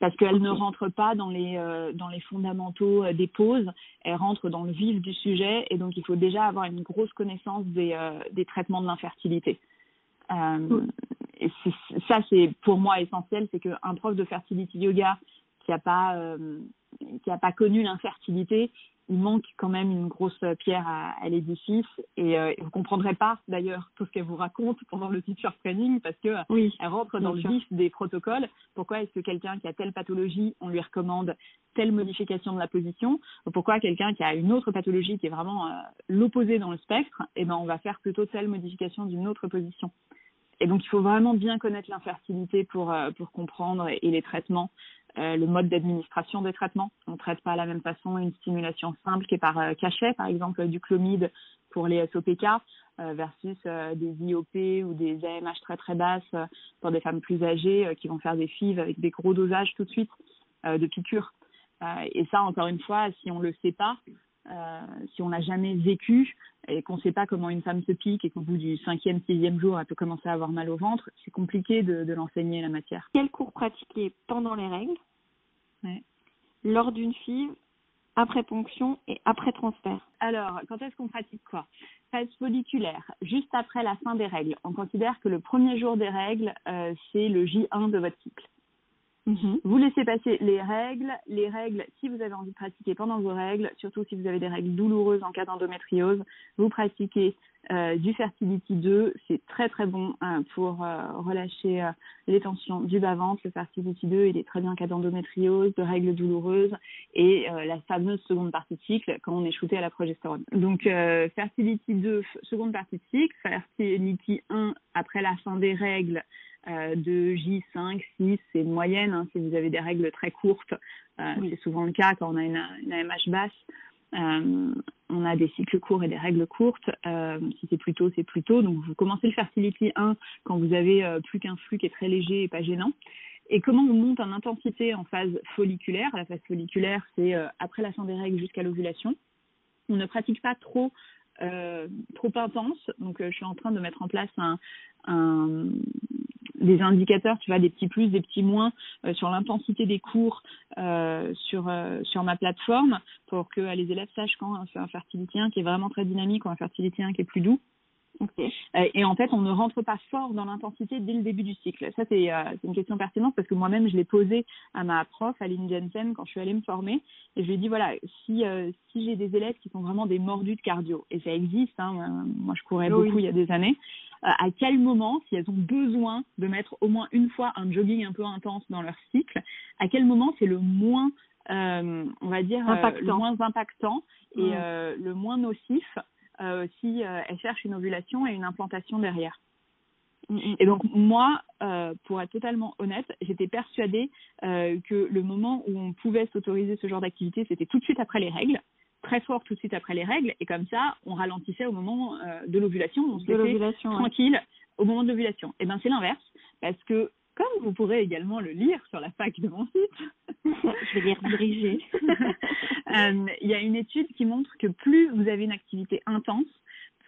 parce qu'elle ne rentre pas dans les euh, dans les fondamentaux euh, des pauses. Elle rentre dans le vif du sujet et donc il faut déjà avoir une grosse connaissance des euh, des traitements de l'infertilité. Et ça, c'est pour moi essentiel, c'est qu'un prof de fertility yoga qui a pas qui a pas connu l'infertilité, il manque quand même une grosse pierre à, l'édifice et, euh, vous comprendrez pas d'ailleurs tout ce qu'elle vous raconte pendant le teacher training parce que oui, elle rentre dans le vif des protocoles. Pourquoi est-ce que quelqu'un qui a telle pathologie, on lui recommande telle modification de la position? Pourquoi quelqu'un qui a une autre pathologie qui est vraiment euh, l'opposé dans le spectre, eh ben on va faire plutôt telle modification d'une autre position? Et donc, il faut vraiment bien connaître l'infertilité pour, euh, pour comprendre et, les traitements, euh, le mode d'administration des traitements. On ne traite pas à la même façon une stimulation simple qui est par euh, cachet, par exemple du chlomide pour les SOPK, versus des IOP ou des AMH très très basses pour des femmes plus âgées qui vont faire des FIV avec des gros dosages tout de suite de piqûres. et ça, encore une fois, si on ne le sait pas, euh, si on n'a jamais vécu et qu'on ne sait pas comment une femme se pique et qu'au bout du cinquième, sixième jour, elle peut commencer à avoir mal au ventre, c'est compliqué de, l'enseigner la matière.
Quel cours pratiquer pendant les règles, lors d'une FIV, après ponction et après transfert
Alors, quand est-ce qu'on pratique quoi? Phase folliculaire, juste après la fin des règles. On considère que le premier jour des règles, euh, c'est le J1 de votre cycle. Mhm. Vous laissez passer les règles. Les règles, si vous avez envie de pratiquer pendant vos règles, surtout si vous avez des règles douloureuses en cas d'endométriose, vous pratiquez euh, du Fertility 2. C'est très très bon euh, pour euh, relâcher les tensions du bas-ventre. Le Fertility 2, il est très bien en cas d'endométriose, de règles douloureuses et la fameuse seconde partie de cycle quand on est shooté à la progestérone. Donc Fertility 2, seconde partie de cycle. Fertility 1, après la fin des règles, de J5, 6, c'est une moyenne. Hein, si vous avez des règles très courtes, euh, c'est souvent le cas quand on a une, AMH basse. Euh, on a des cycles courts et des règles courtes. si c'est plus tôt, c'est plus tôt. Donc, vous commencez le Fertility 1 quand vous avez plus qu'un flux qui est très léger et pas gênant. Et comment on monte en intensité en phase folliculaire? La phase folliculaire, c'est après la fin des règles jusqu'à l'ovulation. On ne pratique pas trop trop intense. Donc, je suis en train de mettre en place un, un, des indicateurs, tu vois, des petits plus, des petits moins euh, sur l'intensité des cours euh, sur euh, sur ma plateforme pour que les élèves sachent quand c'est un fertilité qui est vraiment très dynamique ou un fertilité qui est plus doux. Et en fait, on ne rentre pas fort dans l'intensité dès le début du cycle. Ça, c'est une question pertinente parce que moi-même, je l'ai posée à ma prof, Aline Jensen, quand je suis allée me former. Et je lui ai dit, voilà, si, si j'ai des élèves qui sont vraiment des mordus de cardio, et ça existe, hein, moi je courais beaucoup il y a des années, euh, à quel moment, si elles ont besoin de mettre au moins une fois un jogging un peu intense dans leur cycle, à quel moment c'est le moins, euh, on va dire, euh, le moins impactant et mm. le moins nocif si elles cherchent une ovulation et une implantation derrière. Mm, mm. Et donc moi, pour être totalement honnête, j'étais persuadée que le moment où on pouvait s'autoriser ce genre d'activité, c'était tout de suite après les règles très fort tout de suite après les règles et comme ça on ralentissait au moment euh, de l'ovulation on se laissait tranquille au moment de l'ovulation et eh ben c'est l'inverse parce que comme vous pourrez également le lire sur la fac de mon site
je vais les rediriger.
Euh, il y a une étude qui montre que plus vous avez une activité intense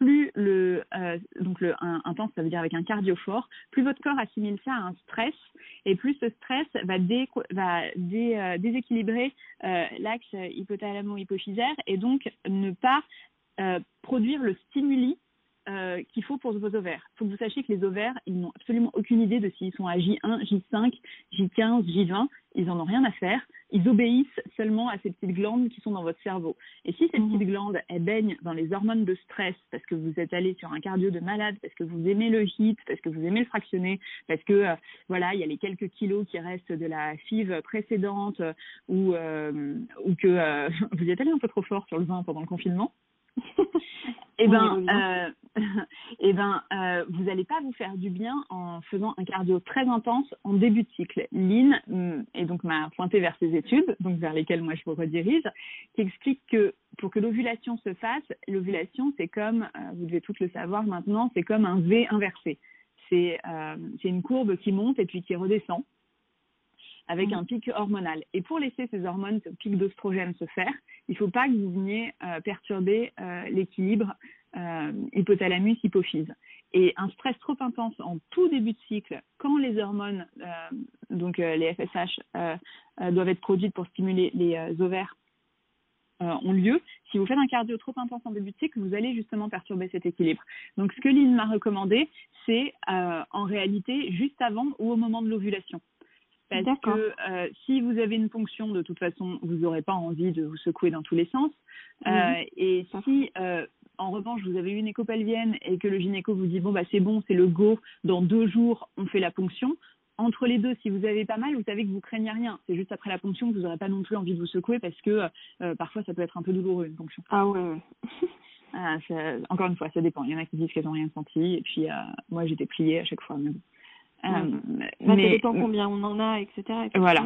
plus le euh, donc le intense, ça veut dire avec un cardio fort, plus votre corps assimile ça à un stress et plus ce stress va, va euh, déséquilibrer euh, l'axe hypothalamo-hypophysaire et donc ne pas produire le stimuli qu'il faut pour vos ovaires. Il faut que vous sachiez que les ovaires, ils n'ont absolument aucune idée de s'ils sont à J1, J5, J15, J20 ils en ont rien à faire. Ils obéissent seulement à ces petites glandes qui sont dans votre cerveau. Et si ces mhm. petites glandes, elles baignent dans les hormones de stress parce que vous êtes allé sur un cardio de malade, parce que vous aimez le hit, parce que vous aimez le fractionné, parce que euh, voilà, il y a les quelques kilos qui restent de la FIV précédente euh, ou euh, ou que vous êtes allé un peu trop fort sur le vin pendant le confinement. Eh ben, euh, eh ben euh, vous n'allez pas vous faire du bien en faisant un cardio très intense en début de cycle. Lynn, mm, et donc m'a pointé vers ses études, donc vers lesquelles moi je vous redirige, qui explique que pour que l'ovulation se fasse, l'ovulation c'est comme, euh, vous devez toutes le savoir maintenant, c'est comme un V inversé. C'est une courbe qui monte et puis qui redescend avec mmh. un pic hormonal. Et pour laisser ces hormones, ce pic d'oestrogène se faire, il ne faut pas que vous veniez euh, perturber euh, l'équilibre euh, hypothalamus-hypophyse. Et un stress trop intense en tout début de cycle, quand les hormones, donc les FSH, doivent être produites pour stimuler les ovaires, ont lieu, si vous faites un cardio trop intense en début de cycle, vous allez justement perturber cet équilibre. Donc ce que Lynn m'a recommandé, c'est en réalité juste avant ou au moment de l'ovulation. Parce que euh, si vous avez une ponction, de toute façon, vous n'aurez pas envie de vous secouer dans tous les sens. Euh, et si, euh, en revanche, vous avez une écho pelvienne et que le gynéco vous dit bon bah c'est bon, c'est le go, dans deux jours on fait la ponction. Entre les deux, si vous avez pas mal, vous savez que vous craignez rien. C'est juste après la ponction que vous n'aurez pas non plus envie de vous secouer parce que parfois ça peut être un peu douloureux une ponction.
Ah ouais.
Ah, encore une fois, ça dépend. Il y en a qui disent qu'elles n'ont rien senti et puis moi j'étais pliée à chaque fois. Mais bon.
Euh, mais ça dépend combien on en a, etc.
voilà.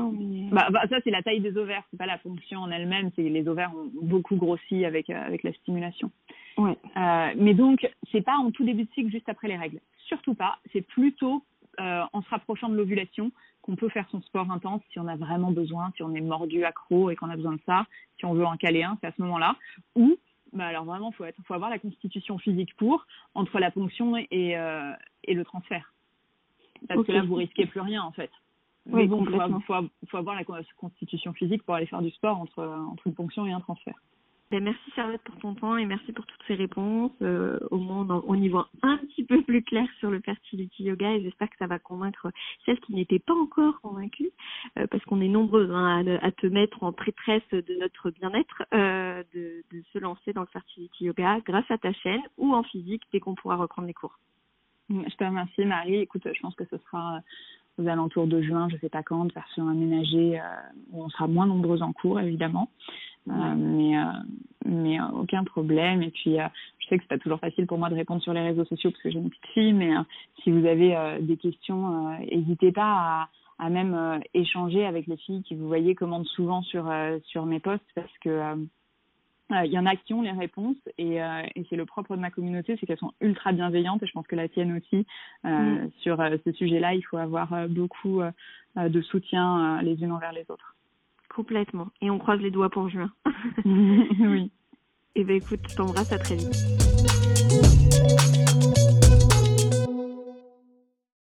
Bah, bah, ça, c'est la taille des ovaires, c'est pas la fonction en elle-même. C'est les ovaires ont beaucoup grossi avec euh, avec la stimulation.
Ouais.
Euh, mais donc, c'est pas en tout début de cycle, juste après les règles. Surtout pas. C'est plutôt euh, en se rapprochant de l'ovulation qu'on peut faire son sport intense si on a vraiment besoin, si on est mordu, accro et qu'on a besoin de ça. Si on veut en caler un, c'est à ce moment-là. Ou bah alors vraiment, faut être, faut avoir la constitution physique pour entre la ponction et, euh, et le transfert parce que là, vous risquez plus rien en fait.
Oui,
bon, il faut, faut, avoir la constitution physique pour aller faire du sport entre, entre une ponction et un transfert.
Ben, merci Charlotte pour ton temps et merci pour toutes ces réponses. Euh, au moins, on, y voit un petit peu plus clair sur le fertility yoga et j'espère que ça va convaincre celles qui n'étaient pas encore convaincues, euh, parce qu'on est nombreuses hein, à, te mettre en prêtresse de notre bien-être, euh, de, de se lancer dans le fertility yoga grâce à ta chaîne ou en physique dès qu'on pourra reprendre les cours.
Je te remercie, Marie. Écoute, je pense que ce sera euh, aux alentours de juin, je sais pas quand, version aménagée, euh, où on sera moins nombreux en cours, évidemment. Euh, mais euh, mais euh, aucun problème. Et puis, je sais que c'est pas toujours facile pour moi de répondre sur les réseaux sociaux parce que j'ai une petite fille, mais si vous avez des questions, n'hésitez pas à, à même échanger avec les filles qui vous voyez commandent souvent sur sur mes posts parce que il y en a qui ont les réponses et, euh, et c'est le propre de ma communauté, c'est qu'elles sont ultra bienveillantes et je pense que la tienne aussi. Euh, mm. Sur euh, ce sujet-là, il faut avoir beaucoup de soutien les unes envers les autres.
Complètement. Et on croise les doigts pour juin.
oui.
Et eh ben écoute, je t'embrasse à très vite.